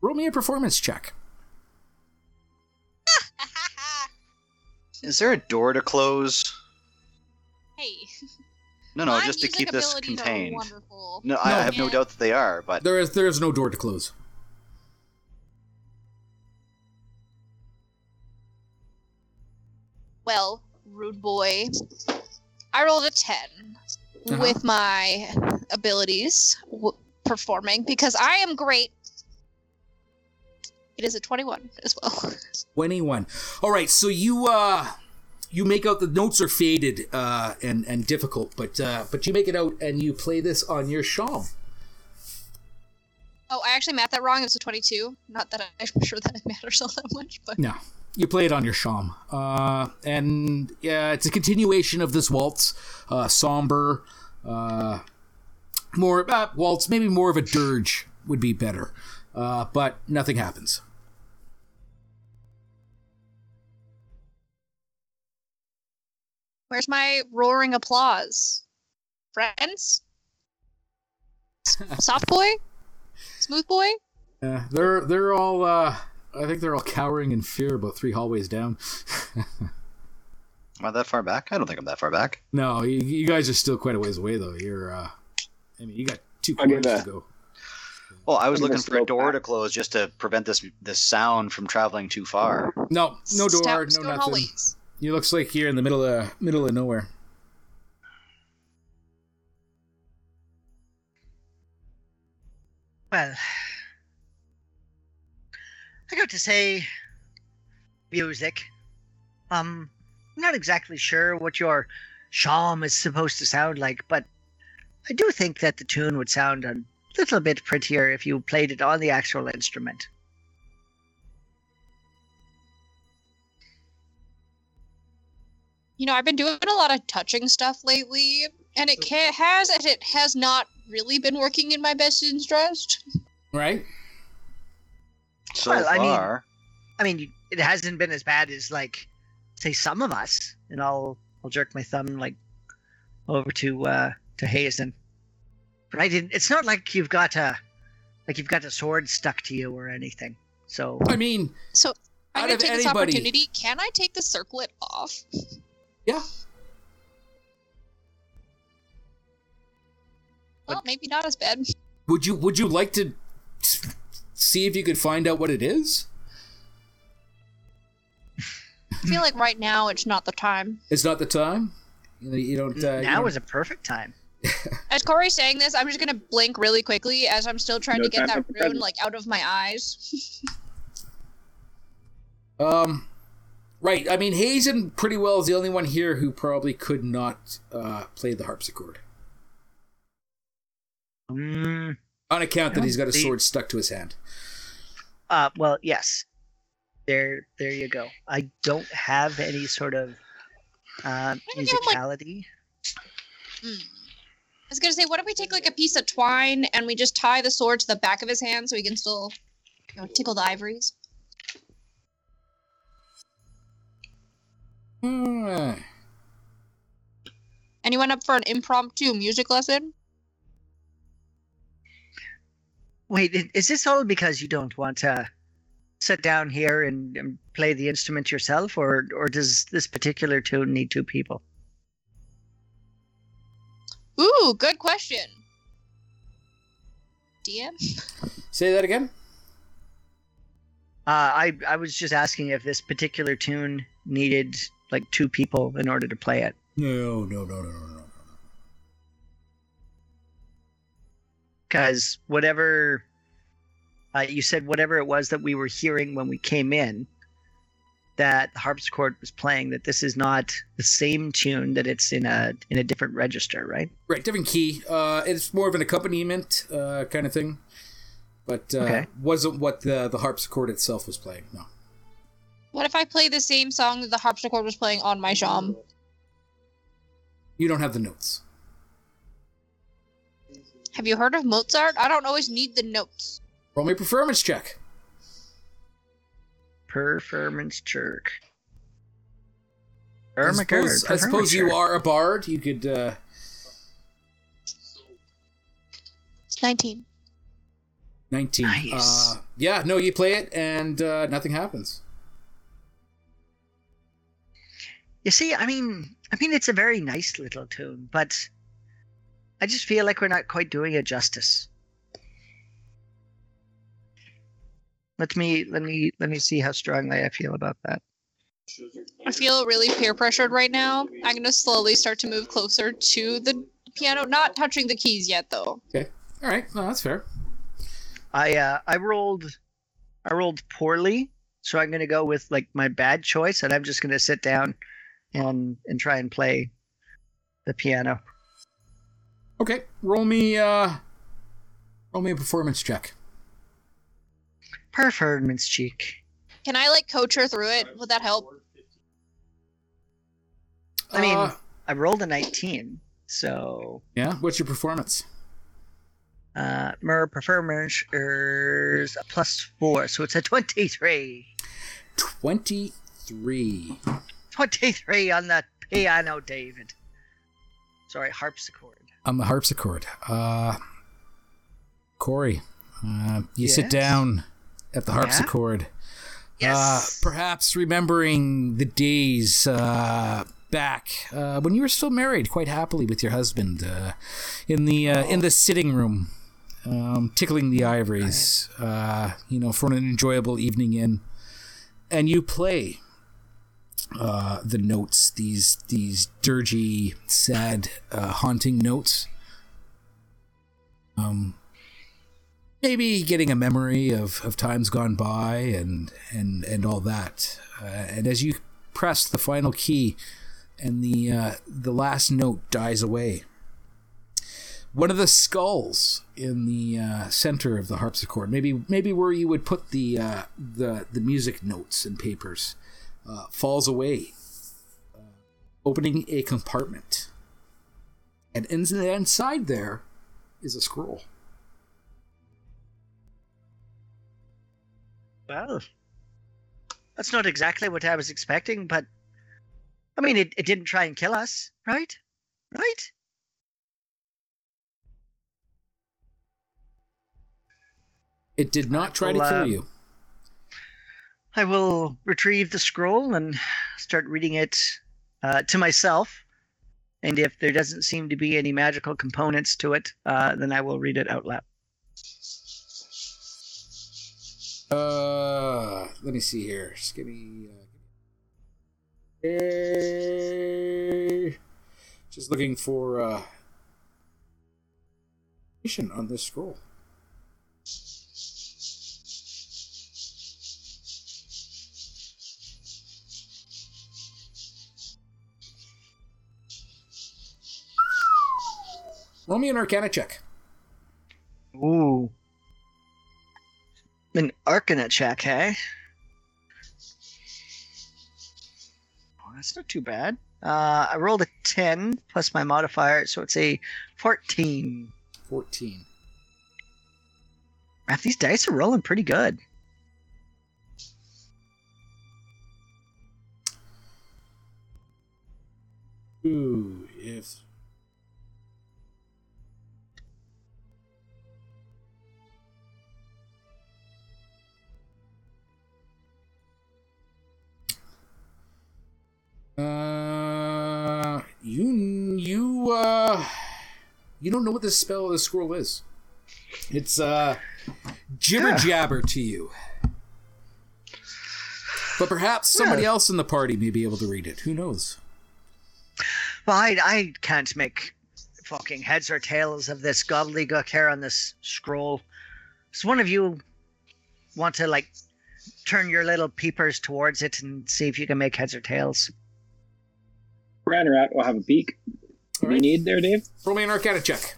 roll me a performance check. Is there a door to close? hey, No, no, my just to keep this contained. No, I, No. I have no doubt that they are, but There is there is no door to close. Well, rude boy, I rolled a 10 Uh-huh. with my abilities w- performing because I am great. It is a 21 as well. 21 all right so you uh you make out the notes are faded uh and and difficult but uh but you make it out and you play this on your shawm Oh, I actually math that wrong. It was a 22. Not that I'm sure that it matters all that much, but no you play it on your shawm uh and yeah it's a continuation of this waltz uh somber uh more uh, waltz maybe more of a dirge would be better uh but nothing happens where's my roaring applause? Friends? Soft boy? Smooth boy? yeah they're they're all uh i think they're all cowering in fear about three hallways down am I that far back? I don't think I'm that far back. No, you, you guys are still quite a ways away, though. You're, uh, I mean, you got two I'll quarters to go. Well, I was I'm looking for a door back. to close just to prevent this this sound from traveling too far. No, no door, Stout no stone nothing. hallways. You looks like you're in the middle of middle of nowhere. Well, I got to say, music. Um, I'm not exactly sure what your shawm is supposed to sound like, but I do think that the tune would sound a little bit prettier if you played it on the actual instrument. You know, I've been doing a lot of touching stuff lately, and it ca- has and it has not really been working in my best interest. Right? So Well, I mean- I mean, it hasn't been as bad as like, say, some of us. And I'll I'll jerk my thumb like over to uh to Hazen. But I didn't. It's not like you've got a like you've got a sword stuck to you or anything. So I mean, So I'm gonna of take this opportunity. Can I take the circlet off? yeah. Well, maybe not as bad. Would you would you like to s- see if you could find out what it is? I feel like right now it's not the time. It's not the time. You, know, you don't. Uh, you now don't- is a perfect time. As Corey's saying this, I'm just gonna blink really quickly as I'm still trying No to get that for rune presents. like out of my eyes. Um, right. I mean, Hazen pretty well is the only one here who probably could not uh, play the harpsichord Mm, on account that he's got a the- sword stuck to his hand. uh, well, yes. There, there you go. I don't have any sort of uh, What if you have, like- musicality. Hmm. I was gonna say, what if we take like a piece of twine and we just tie the sword to the back of his hand so he can still, you know, tickle the ivories? Hmm. Anyone up for an impromptu music lesson? Wait, is this all because you don't want to sit down here and, and play the instrument yourself, or or does this particular tune need two people? Ooh, good question. DM? Say that again. Uh, I I was just asking if this particular tune needed like two people in order to play it. No, no, no, no, no, no. Because whatever uh, you said, whatever it was that we were hearing when we came in, that the harpsichord was playing. That this is not the same tune. That it's in a in a different register, right? Right, different key. Uh, it's more of an accompaniment uh, kind of thing, but uh, Okay. wasn't what the the harpsichord itself was playing. No. What if I play the same song that the harpsichord was playing on my shawm? You don't have the notes. Have you heard of Mozart? I don't always need the notes. Roll me a performance check. Performance jerk. I suppose, I suppose you are a bard. You could. Uh, 19. 19. Nice. Uh, yeah, no, you play it and uh, nothing happens. You see, I mean, I mean, it's a very nice little tune, but I just feel like we're not quite doing it justice. Let me let me let me see how strongly I feel about that. I feel really peer pressured right now. I'm going to slowly start to move closer to the piano, not touching the keys yet, though. Okay. All right. No, that's fair. I uh I rolled I rolled poorly, so I'm gonna go with like my bad choice, and I'm just gonna sit down and and try and play the piano. Okay. Roll me. Uh, roll me a performance check. Performance check. Can I, like, coach her through it? Would that help? I mean, Uh, I rolled a 19, so yeah. What's your performance? uh, mer performance is a plus four, so it's a 23. Twenty-three. 23 on the piano, David. Sorry, harpsichord. On the harpsichord. Uh, Corey, uh, you sit down at the Yeah? harpsichord. Yes. Uh, perhaps remembering the days uh, back uh, when you were still married, quite happily with your husband, uh, in the uh, in the sitting room, um, tickling the ivories. Uh, you know, for an enjoyable evening in, and you play uh, the notes, these these dirgy, sad, uh, haunting notes. Um, maybe getting a memory of, of times gone by and and and all that. Uh, and as you press the final key, and the uh, the last note dies away. One of the skulls in the uh, center of the harpsichord, maybe maybe where you would put the uh, the the music notes and papers, uh, falls away, uh, opening a compartment. And in- inside there is a scroll. Well, that's not exactly what I was expecting, but I mean, it, it didn't try and kill us, right? Right? It did not try to kill um, you. I will retrieve the scroll and start reading it uh, to myself. And if there doesn't seem to be any magical components to it, uh, then I will read it out loud. Uh, let me see here. Just give me. Uh, eh, just looking for uh, on this scroll. Roll me an Arcana check. Ooh. An Arcana check, hey? Oh, that's not too bad. Uh, I rolled a 10 plus my modifier, so it's a 14. 14. Man, these dice are rolling pretty good. Ooh, if. Uh, you you uh, you don't know what this spell of the scroll is. It's uh, jibber jabber to you. But perhaps somebody Yeah. else in the party may be able to read it. Who knows? Well, I, I can't make fucking heads or tails of this gobbledygook here on this scroll. Does one of you want to, like, turn your little peepers towards it and see if you can make heads or tails? Ranrat will have a peek. What do you need there, Dave? Roll me an Arcana check.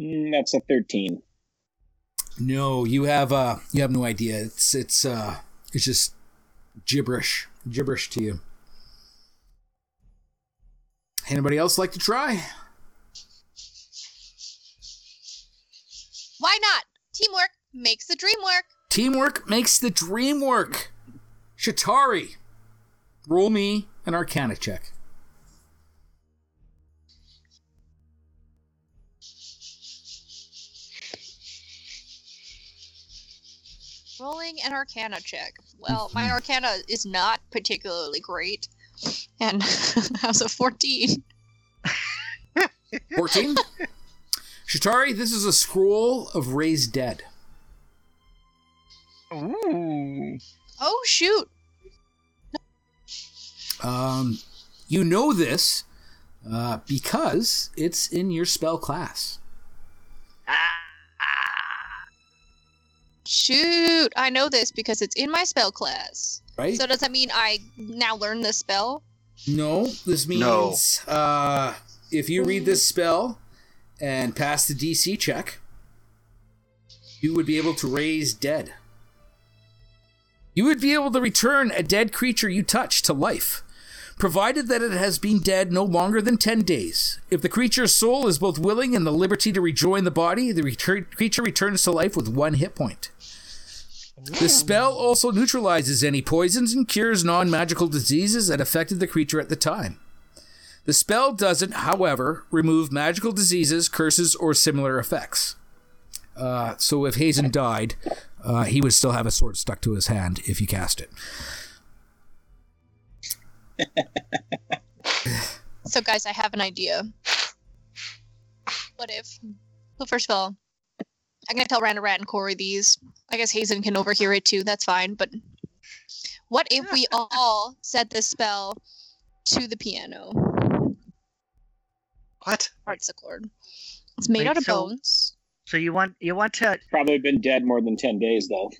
Mm, that's a 13. No, you have uh you have no idea. It's it's uh it's just gibberish. Gibberish to you. Anybody else like to try? Why not? Teamwork makes the dream work. Teamwork makes the dream work. Chitauri, roll me an Arcana check. Rolling an Arcana check. Well, my mm-hmm. Arcana is not particularly great, and how's a fourteen? 14. Chitauri, this is a scroll of raised dead. Ooh. Oh shoot! Um, you know this uh, because it's in your spell class. Ah! Shoot! I know this because it's in my spell class. Right? So does that mean I now learn this spell? No, this means uh, if you read this spell and pass the DC check, you would be able to raise dead. You would be able to return a dead creature you touch to life, provided that it has been dead no longer than 10 days. If the creature's soul is both willing and the liberty to rejoin the body, the retur- creature returns to life with one hit point. The spell also neutralizes any poisons and cures non magical diseases that affected the creature at the time. The spell doesn't, however, remove magical diseases, curses, or similar effects. Uh, so if Hazen died, uh, he would still have a sword stuck to his hand if you cast it. So guys, I have an idea. What if? Well, first of all, I'm gonna tell Randa Rat and Corey these. I guess Hazen can overhear it too. That's fine. But what if we all said this spell to the piano? What? Harpsichord. It's made Wait, out of so- bones. So you want you want to Probably been dead more than 10 days, though.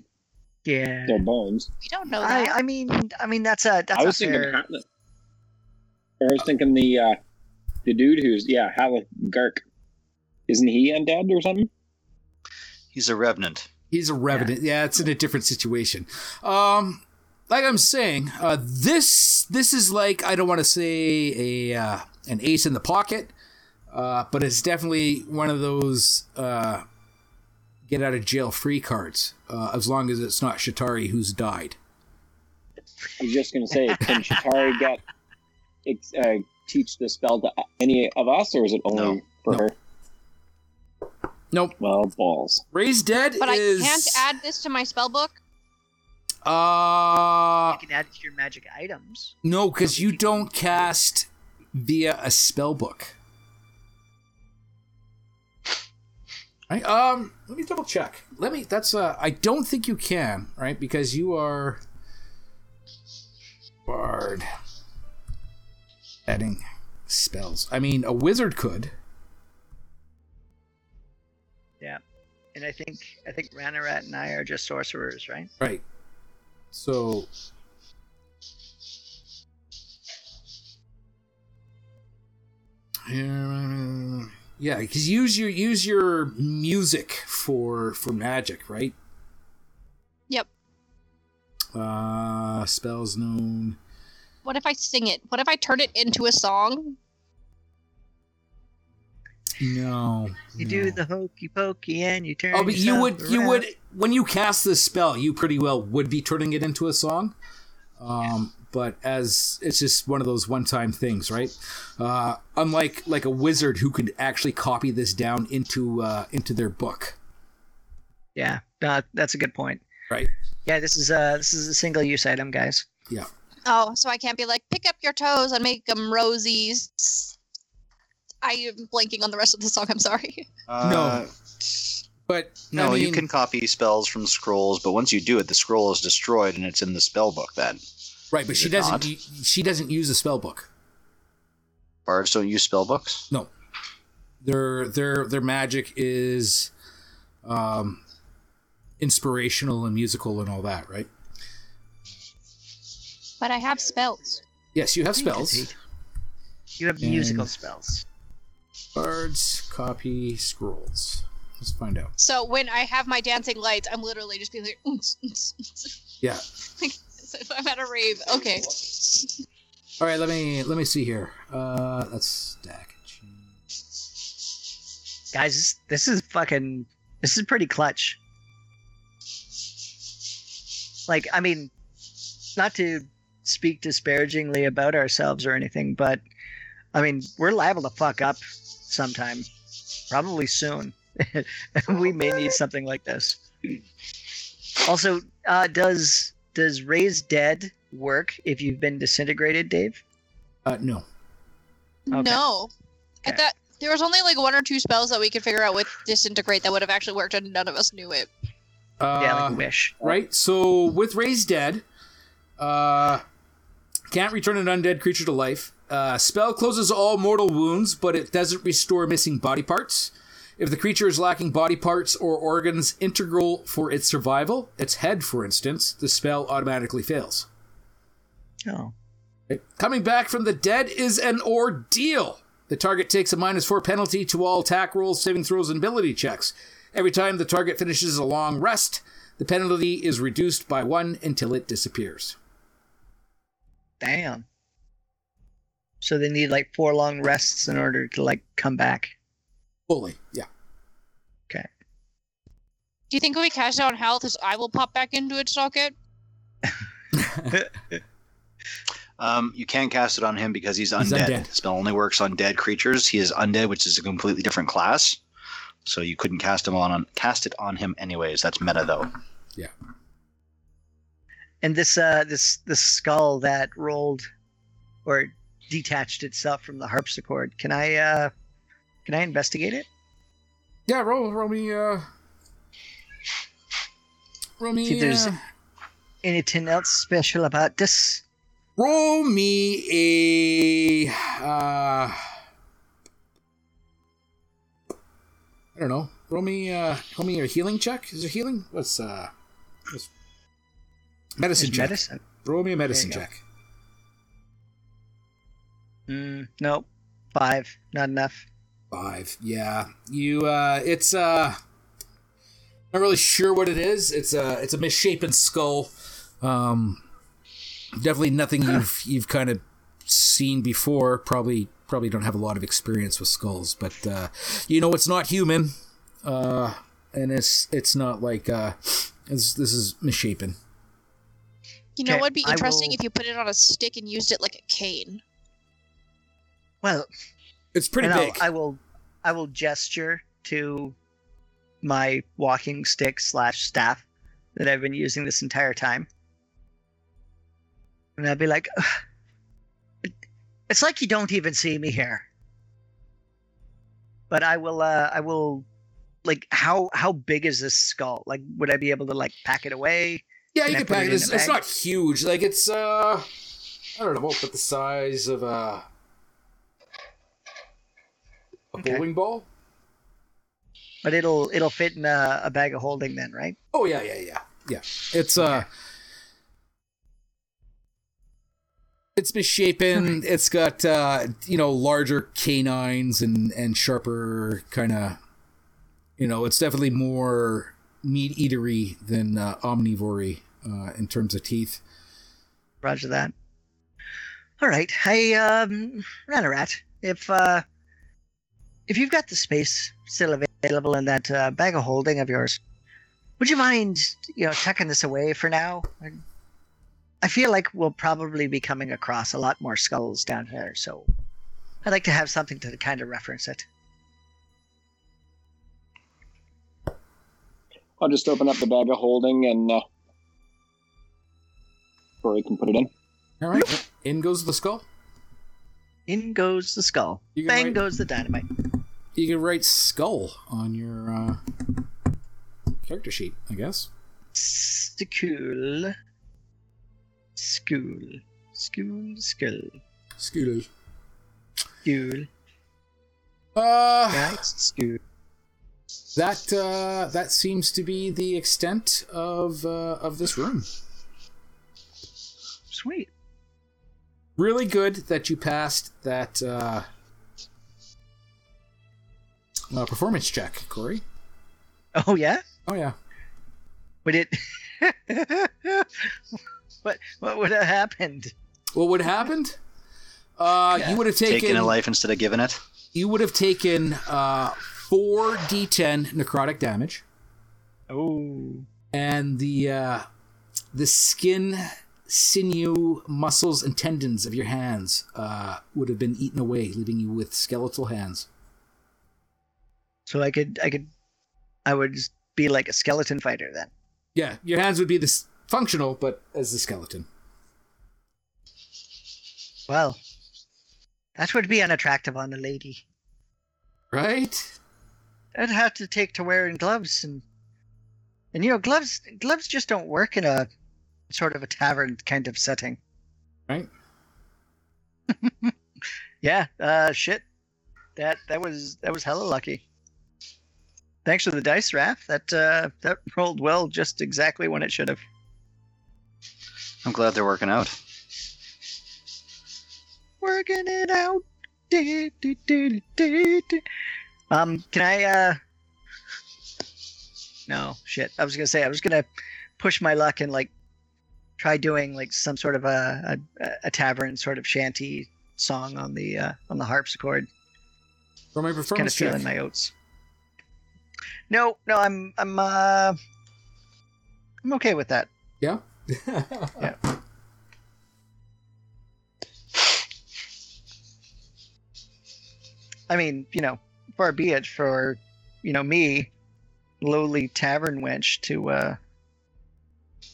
Yeah. their bones. We don't know that. I, I mean, I mean that's a that's I a was thinking, fair. Hatlet. I was thinking the uh, the dude who's yeah, Haleth Gark. Isn't he undead or something? He's a revenant. He's a revenant. Yeah. it's in a different situation. Um, like I'm saying, uh, this this is like I don't want to say a uh, an ace in the pocket, uh, but it's definitely one of those uh, get out of jail free cards. Uh, as long as it's not Chitauri who's died. I was just gonna say, can Chitauri get uh, teach the spell to any of us, or is it only No. for No. her? Nope. Well, balls. Raised dead but is I can't add this to my spell book. Uh, You can add it to your magic items. no, because you don't cast via a spell book. Right? Um, let me double check. Let me. That's uh, I don't think you can, right? Because you are bard. Adding spells. I mean, a wizard could. Yeah. And I think I think Ranarat and I are just sorcerers, right? Right. So. Yeah, yeah, because use your use your music for for magic, right? Yep. Uh, spells known. What if I sing it? What if I turn it into a song? No, You no. do the hokey pokey and you turn. Oh, but you yourself would you would when you cast this spell, you pretty well would be turning it into a song. Um, but as it's just one of those one-time things, right? Uh, unlike like a wizard who could actually copy this down into uh, into their book, Yeah, no, that's a good point. right? Yeah, this is a this is a single use item, guys. Yeah. Oh, so I can't be like, pick up your toes and make them rosies. I am blanking on the rest of the song. I'm sorry. Uh, But No, I you can copy spells from scrolls, but once you do it, the scroll is destroyed and it's in the spell book. Then right, but she doesn't. not? She doesn't use a spell book. bards don't use spell books. No, their their their magic is um, inspirational and musical and all that, right? But I have spells. Yes, you have spells. You have And- musical spells. Bards copy scrolls. Let's find out. So when I have my dancing lights, I'm literally just being like. Yeah. like as if I'm at a rave. Okay. All right. Let me let me see here. Uh, let's stack. Guys, this, this is fucking this is pretty clutch. Like, I mean, not to speak disparagingly about ourselves or anything, but I mean, we're liable to fuck up sometime. Probably soon. we may need something like this. Also, uh, does does raise dead work if you've been disintegrated, Dave? Uh, no. Okay. No. I Okay. thought there was only like one or two spells that we could figure out with disintegrate that would have actually worked, and none of us knew it. Uh, yeah, like wish. right? So with raised dead, uh, can't return an undead creature to life. Uh, spell closes all mortal wounds, but it doesn't restore missing body parts. If the creature is lacking body parts or organs integral for its survival, its head, for instance, the spell automatically fails. Oh. Coming back from the dead is an ordeal. The target takes a minus four penalty to all attack rolls, saving throws, and ability checks. Every time the target finishes a long rest, the penalty is reduced by one until it disappears. Damn. So they need like four long rests in order to like come back. Fully, yeah. Okay. Do you think if we cast it on health, his eye will pop back into its socket? Um, you can't cast it on him because he's undead. He's undead. Spell only works on dead creatures. He is undead, which is a completely different class. So you couldn't cast him on, on cast it on him anyways. That's meta though. Yeah. And this uh this this skull that rolled or detached itself from the harpsichord, can I uh can I investigate it? Yeah, roll, roll me, uh. Roll me, See if there's uh, anything else special about this? roll me a, uh. I don't know. Roll me, uh, roll me a healing check. Is it healing? What's, uh. What's, Medicine check. medicine. Roll me a medicine go. check. Mm, nope. Five. Not enough. Five. Yeah. You uh it's uh not really sure what it is. It's a it's a misshapen skull. Um definitely nothing you've you've kind of seen before. Probably probably don't have a lot of experience with skulls, but uh you know it's not human. Uh and it's it's not like uh it's, this is misshapen. You know Okay, what'd be interesting will- if you put it on a stick and used it like a cane. Well, It's pretty and I'll- big. I will, I will gesture to my walking stick slash staff that I've been using this entire time, and I'll be like, "Ugh, "It's like you don't even see me here." But I will, uh, I will, like, how how big is this skull? Like, would I be able to like pack it away? Yeah, Can you I can pack it it. It's, it's not huge. Like it's uh I don't know, what but the size of a a Okay. bowling ball? But it'll it'll fit in a, a bag of holding then, right? Oh yeah, yeah, yeah. Yeah. It's uh it's misshapen. It's got uh you know larger canines and and sharper kind of you know, it's definitely more meat eatery than uh, omnivory uh, in terms of teeth. Roger that. All right. Hey, um, Ranarat, if uh, if you've got the space still available in that uh, bag of holding of yours, would you mind, you know, tucking this away for now? I- I feel like we'll probably be coming across a lot more skulls down here, so I'd like to have something to kind of reference it. I'll just open up the bag of holding and uh, Rory can put it in. All right. In goes the skull. In goes the skull. Bang write- goes the dynamite. You can write skull on your uh, character sheet, I guess. School. School. Skull. School. Scooter. School. Uh, Right? School. that uh, that seems to be the extent of uh, of this room. Sweet. Really good that you passed that uh, uh, performance check, Corey. Oh yeah. Oh yeah. Would it? what what would have happened? What would have happened? Uh, Yeah. you would have taken Taking a life instead of giving it. you would have taken uh, four d10 necrotic damage. Oh. and the uh, the skin, sinew, muscles, and tendons of your hands uh, would have been eaten away, leaving you with skeletal hands. So I could I could I would be like a skeleton fighter then. Yeah, your hands would be this functional, but as a skeleton. Well, that would be unattractive on a lady. Right? I'd have to take to wearing gloves and and you know gloves gloves just don't work in a sort of a tavern kind of setting. Right? Yeah, uh shit. That that was that was hella lucky. Thanks for the dice, Raph. That uh that rolled well just exactly when it should have. I'm glad they're working out. Working it out. Um, can I uh No, shit. I was gonna say I was gonna push my luck and like try doing like some sort of a a, a tavern sort of shanty song on the uh on the harpsichord. For my kind of performance check. feeling my oats. No, no, I'm I'm uh I'm okay with that. Yeah? Yeah. I mean, you know, far be it for, you know, me, lowly tavern wench, to uh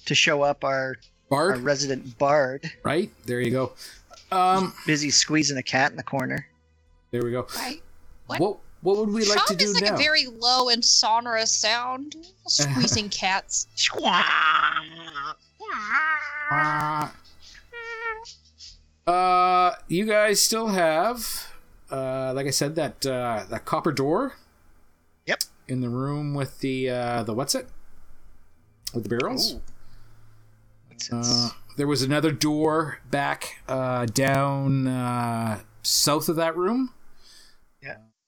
to show up our our Bard, resident bard, right? There you go. Um, busy squeezing a cat in the corner. there we go. Right? What What? What, would we like Sean to do is like now? a very low and sonorous sound. Squeezing cats. Uh, uh, you guys still have, uh, like I said, that uh, that copper door. Yep. In the room with the uh, the what's it? With the barrels. It's, Uh, there was another door back uh, down uh, south of that room.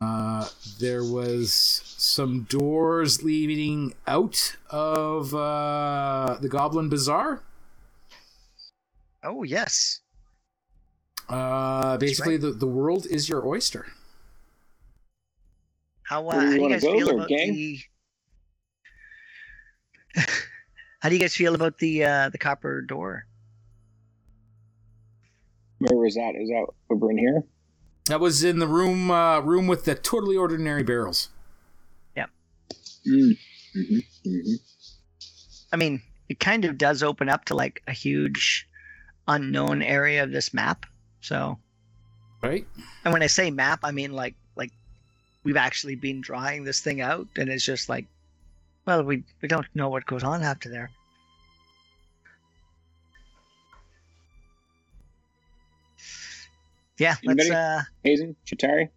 Yeah. Uh, there was some doors leading out of uh, the Goblin Bazaar. oh yes. Uh, basically, right. the, the world is your oyster. How, uh, do how you do you guys go feel there, about gang? the? how do you guys feel about the uh, the copper door? Where was that? Is that over in here? That was in the room uh, room with the totally ordinary barrels. Mm. hmm hmm I mean, it kind of does open up to like a huge unknown area of this map. So, Right? and when I say map, I mean like like we've actually been drawing this thing out, and it's just like, well, we we don't know what goes on after there. Yeah, let's. Uh, Hazen, Chitauri.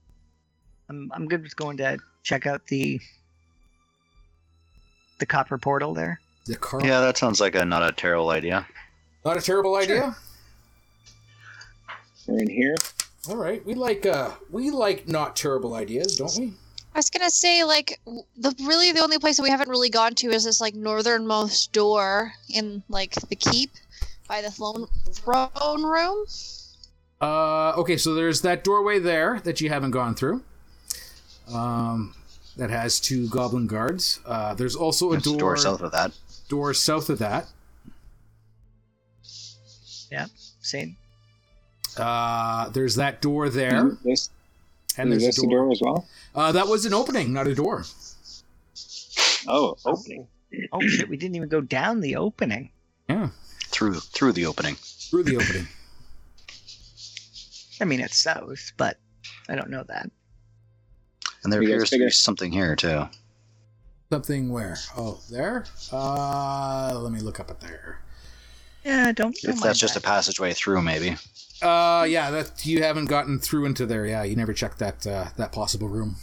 I'm I'm good with going to check out the the copper portal there. The car. Yeah, that sounds like a not a terrible idea. Not a terrible idea. We're in here. All right, we like uh we like not terrible ideas, don't we? I was gonna say like the really the only place that we haven't really gone to is this like northernmost door in like the keep by the throne throne room. Uh, okay, so there's that doorway there that you haven't gone through. Um, that has two goblin guards. Uh, there's also a There's a door, door south of that. door south of that. Yeah, same. Uh, there's that door there, This and there's this a the door. door as well? Uh, that was an opening, not a door. Oh, opening. Oh shit, we didn't even go down the opening. Yeah, Through through the opening. through the opening. I mean, it's south, but I don't know that. And there You appears to be something here too. Something where? Oh, there. Uh, let me look up at there. Yeah, don't. don't If mind that's just a passageway through, maybe. Uh, yeah, that you haven't gotten through into there. Yeah, you never checked that uh, that possible room.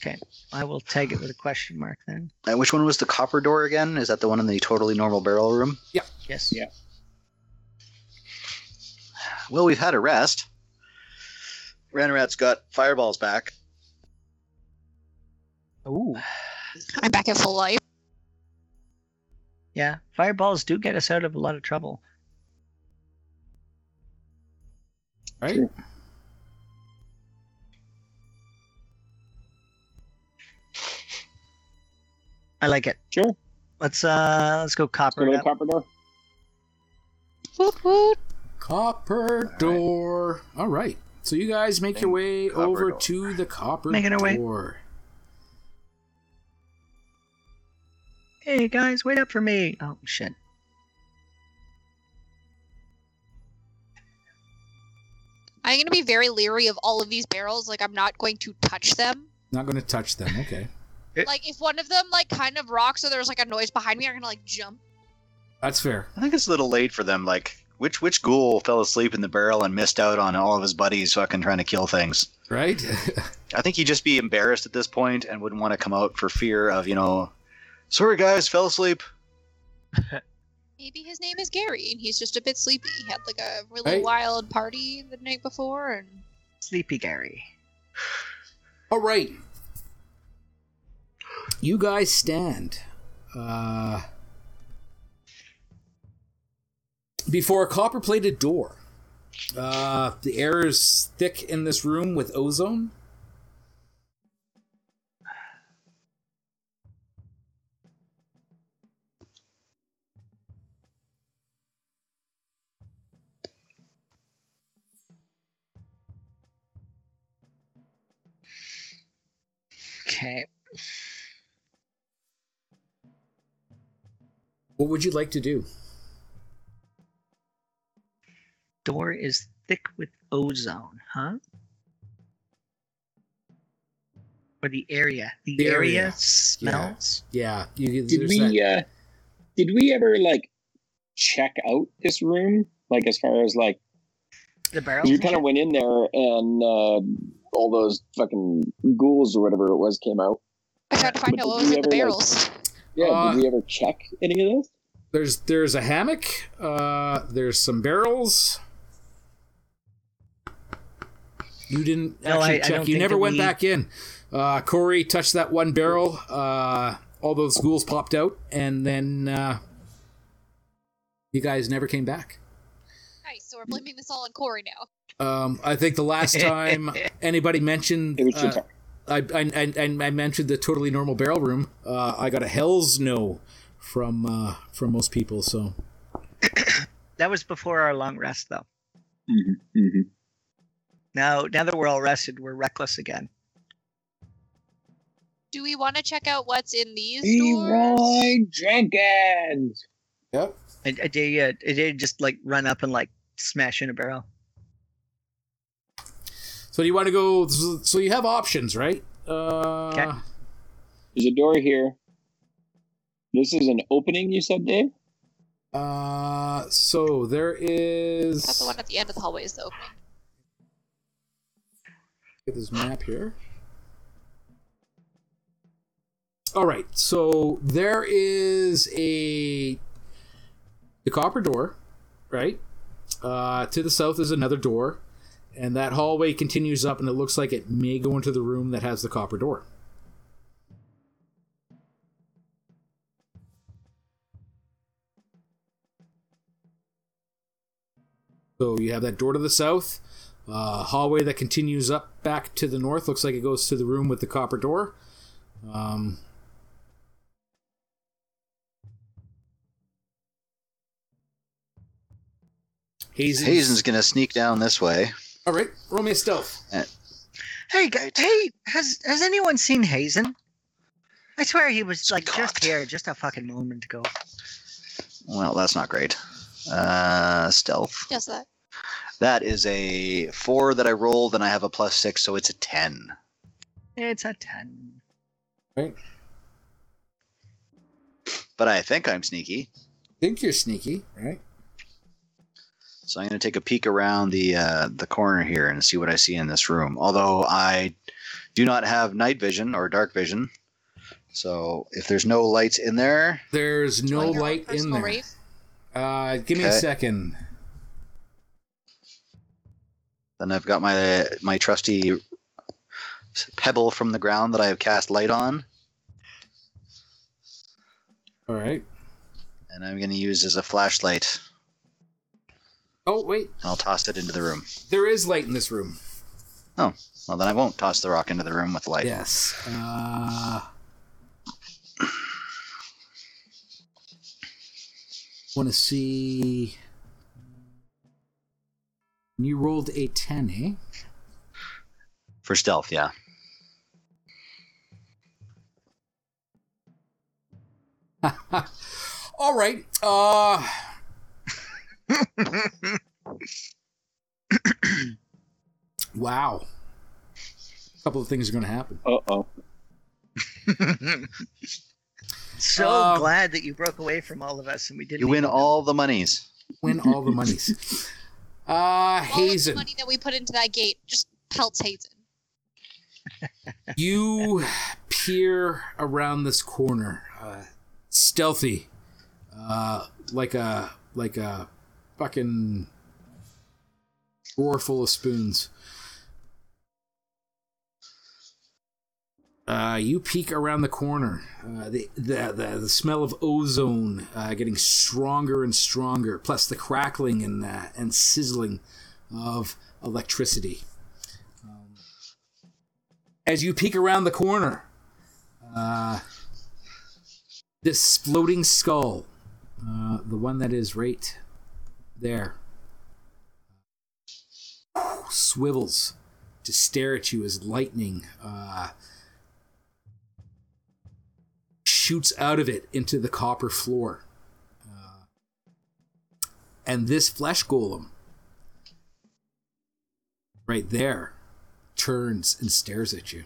Okay, I will tag it with a question mark then. And which one was the copper door again? Is that the one in the totally normal barrel room? Yeah. Yes. Yeah. Well, we've had a rest. Ranrat's got fireballs back. Ooh. I'm back at full life. Yeah, fireballs do get us out of a lot of trouble. Right? Sure. I like it. Sure. Let's uh let's go Go copper to it the copper door. Woot woot. Copper door. All right. So you guys make your way Copper over door. to the copper Making our way. door. Hey guys, wait up for me. Oh shit. I'm gonna be very leery of all of these barrels. Like I'm not going to touch them. Not going to touch them. Okay. It- Like if one of them like kind of rocks or there's like a noise behind me, I'm gonna like jump. That's fair. I think it's a little late for them. Like, which which ghoul fell asleep in the barrel and missed out on all of his buddies fucking trying to kill things? Right? I think he'd just be embarrassed at this point and wouldn't want to come out for fear of, you know, sorry guys, fell asleep. Maybe his name is Gary and he's just a bit sleepy. He had like a really Right. wild party the night before and Sleepy Gary. All right. You guys stand uh, before a copper plated door. Uh, the air is thick in this room with ozone. Okay. What would you like to do? Door is thick with ozone, huh? Or the area. The, The area, area. smells. Yeah, you, Did we that- uh did we ever like check out this room? Like as far as like The barrel. 'cause You kind of went in there and uh all those fucking ghouls or whatever it was came out. I tried to find But out what was in the ever, like- barrels. Yeah, Uh, did we ever check any of this? There's there's a hammock. Uh, there's some barrels. You didn't No, I- actually I check. don't you never went we- back in. Uh, Corey touched that one barrel. Uh, all those ghouls popped out, and then uh, you guys never came back. Nice. So we're blaming this all on Corey now. Um, I think the last time anybody mentioned, It was your. I, I, I, I mentioned the totally normal barrel room. Uh, I got a hell's no from uh, from most people. So That was before our long rest, though. hmm hmm Now, now that we're all rested, we're reckless again. Do we want to check out what's in these Leroy doors? Jenkins. yep. I, I did, uh, I did just like run up and like smash in a barrel. So do you want to go? So you have options, right? Uh, Okay. There's a door here. This is an opening, you said, Dave? uh, so there is. That's the one at the end of the hallway is the opening. Get this map here. All right, so there is a the copper door, right? Uh, to the south is another door, and that hallway continues up, and it looks like it may go into the room that has the copper door. So you have that door to the south, uh, hallway that continues up back to the north. Looks like it goes to the room with the copper door. Um, Hazen's. Gonna sneak down this way. All right, roll me a stealth. Hey, guys, hey, has has anyone seen Hazen? I swear he was like God. just here, just a fucking moment ago. Well, that's not great. Uh, stealth. Just that. That is a four that I rolled, and I have a plus six, so it's a ten. It's a ten. Right. But I think I'm sneaky, Think you're sneaky, right? So I'm going to take a peek around the uh, the corner here and see what I see in this room. Although I do not have night vision or dark vision, so if there's no lights in there, There's no Join your own light in there. rave. Uh, give me a second. then I've got my my trusty pebble from the ground that I have cast light on, All right. and I'm going to use as a flashlight. Oh wait, I'll toss it into the room. there is light in this room. Oh, well, then I won't toss the rock into the room with light. Yes. Uh, Want to see? You rolled a ten, eh? For stealth, yeah. All right. Uh, wow. A couple of things are going to happen. Uh oh. so Um, glad that you broke away from all of us and we didn't. You win even- all the monies. Win all the monies. Uh, All of the Hazen, money that we put into that gate just pelts Hazen. you peer around this corner, uh, stealthy, uh, like a like a fucking drawer full of spoons. Uh, you peek around the corner. Uh, the, the the the smell of ozone uh, getting stronger and stronger, plus the crackling and uh, and sizzling of electricity. Um, as you peek around the corner, uh, this floating skull, uh, the one that is right there, swivels to stare at you as lightning uh, shoots out of it into the copper floor. Uh, and this flesh golem, right there, turns and stares at you.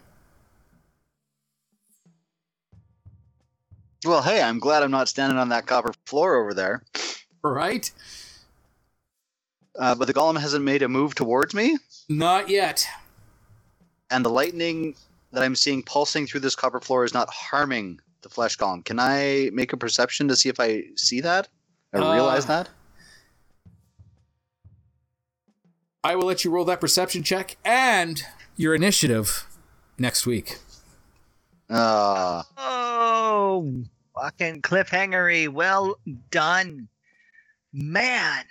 Well, hey, I'm glad I'm not standing on that copper floor over there. Right? Uh, but the golem hasn't made a move towards me, Not yet. and the lightning that I'm seeing pulsing through this copper floor is not harming the flesh golem. Can I make a perception to see if I see that? I Uh, realize that? I will let you roll that perception check and your initiative next week. Uh, Oh, fucking cliffhangery. Well done. Man,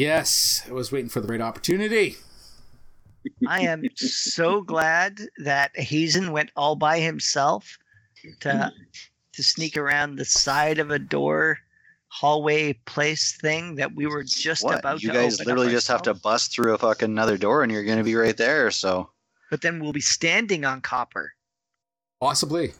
Yes, I was waiting for the right opportunity. I am so glad that Hazen went all by himself to to sneak around the side of a door hallway place thing that we were just what? about You to guys open up literally just have to bust through a fucking another door and you're going to be right there. So, But then we'll be standing on copper. Possibly.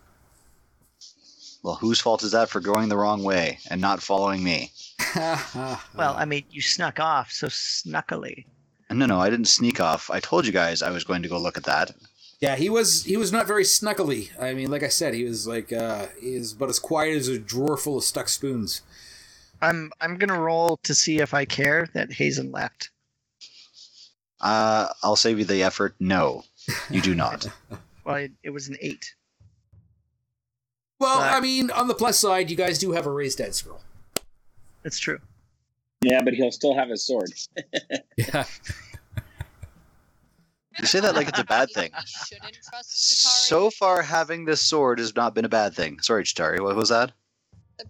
Well, whose fault is that for going the wrong way and not following me? Well, I mean, you snuck off so snuckily. No, no, I didn't sneak off. I told you guys I was going to go look at that. yeah, he was he was not very snuckily. I mean, like I said, he was like uh he is about as quiet as a drawer full of stuck spoons. I'm I'm gonna roll to see if I care that Hazen left. Uh, I'll save you the effort. No, you do not. Well, it, it was an eight. Well, But- I mean, on the plus side, you guys do have a raised dead scroll. That's true. Yeah, but he'll still have his sword. Yeah. You say that like it's a bad thing. You shouldn't trust Chitauri. So far, having this sword has not been a bad thing. Sorry, Chitauri, what was that?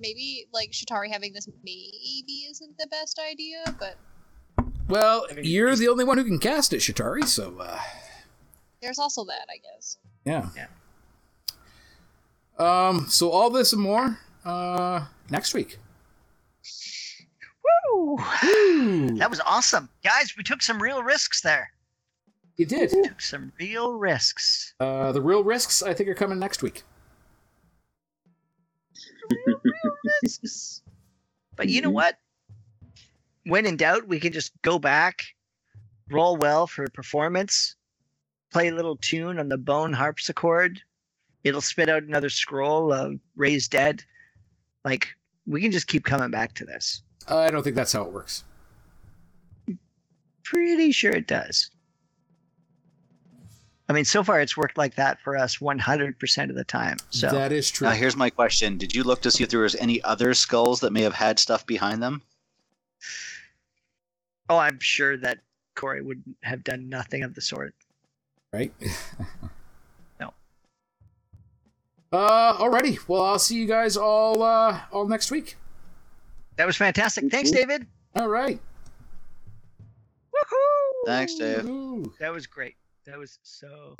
Maybe like Chitauri having this maybe isn't the best idea, but Well, you're the only one who can cast it, Chitauri. So, uh, there's also that, I guess. yeah. Yeah. Um. So all this and more, uh, next week. Woo! That was awesome, guys. We took some real risks there. You did. Took some real risks. Uh, the real risks, I think, are coming next week. risks. But you know what? When in doubt, we can just go back, roll well for performance, play a little tune on the bone harpsichord. It'll spit out another scroll of raised dead. Like we can just keep coming back to this. Uh, I don't think that's how it works. Pretty sure it does. I mean, so far it's worked like that for us 100% of the time. So That is true. Now, here's my question: Did you look to see if there was any other skulls that may have had stuff behind them? Oh, I'm sure that Corey would have done nothing of the sort. right? No. Uh, alrighty. Well, I'll see you guys all uh all next week. That was fantastic. Thanks, David. All right. Woohoo! Thanks, Dave. Woo. That was great. That was so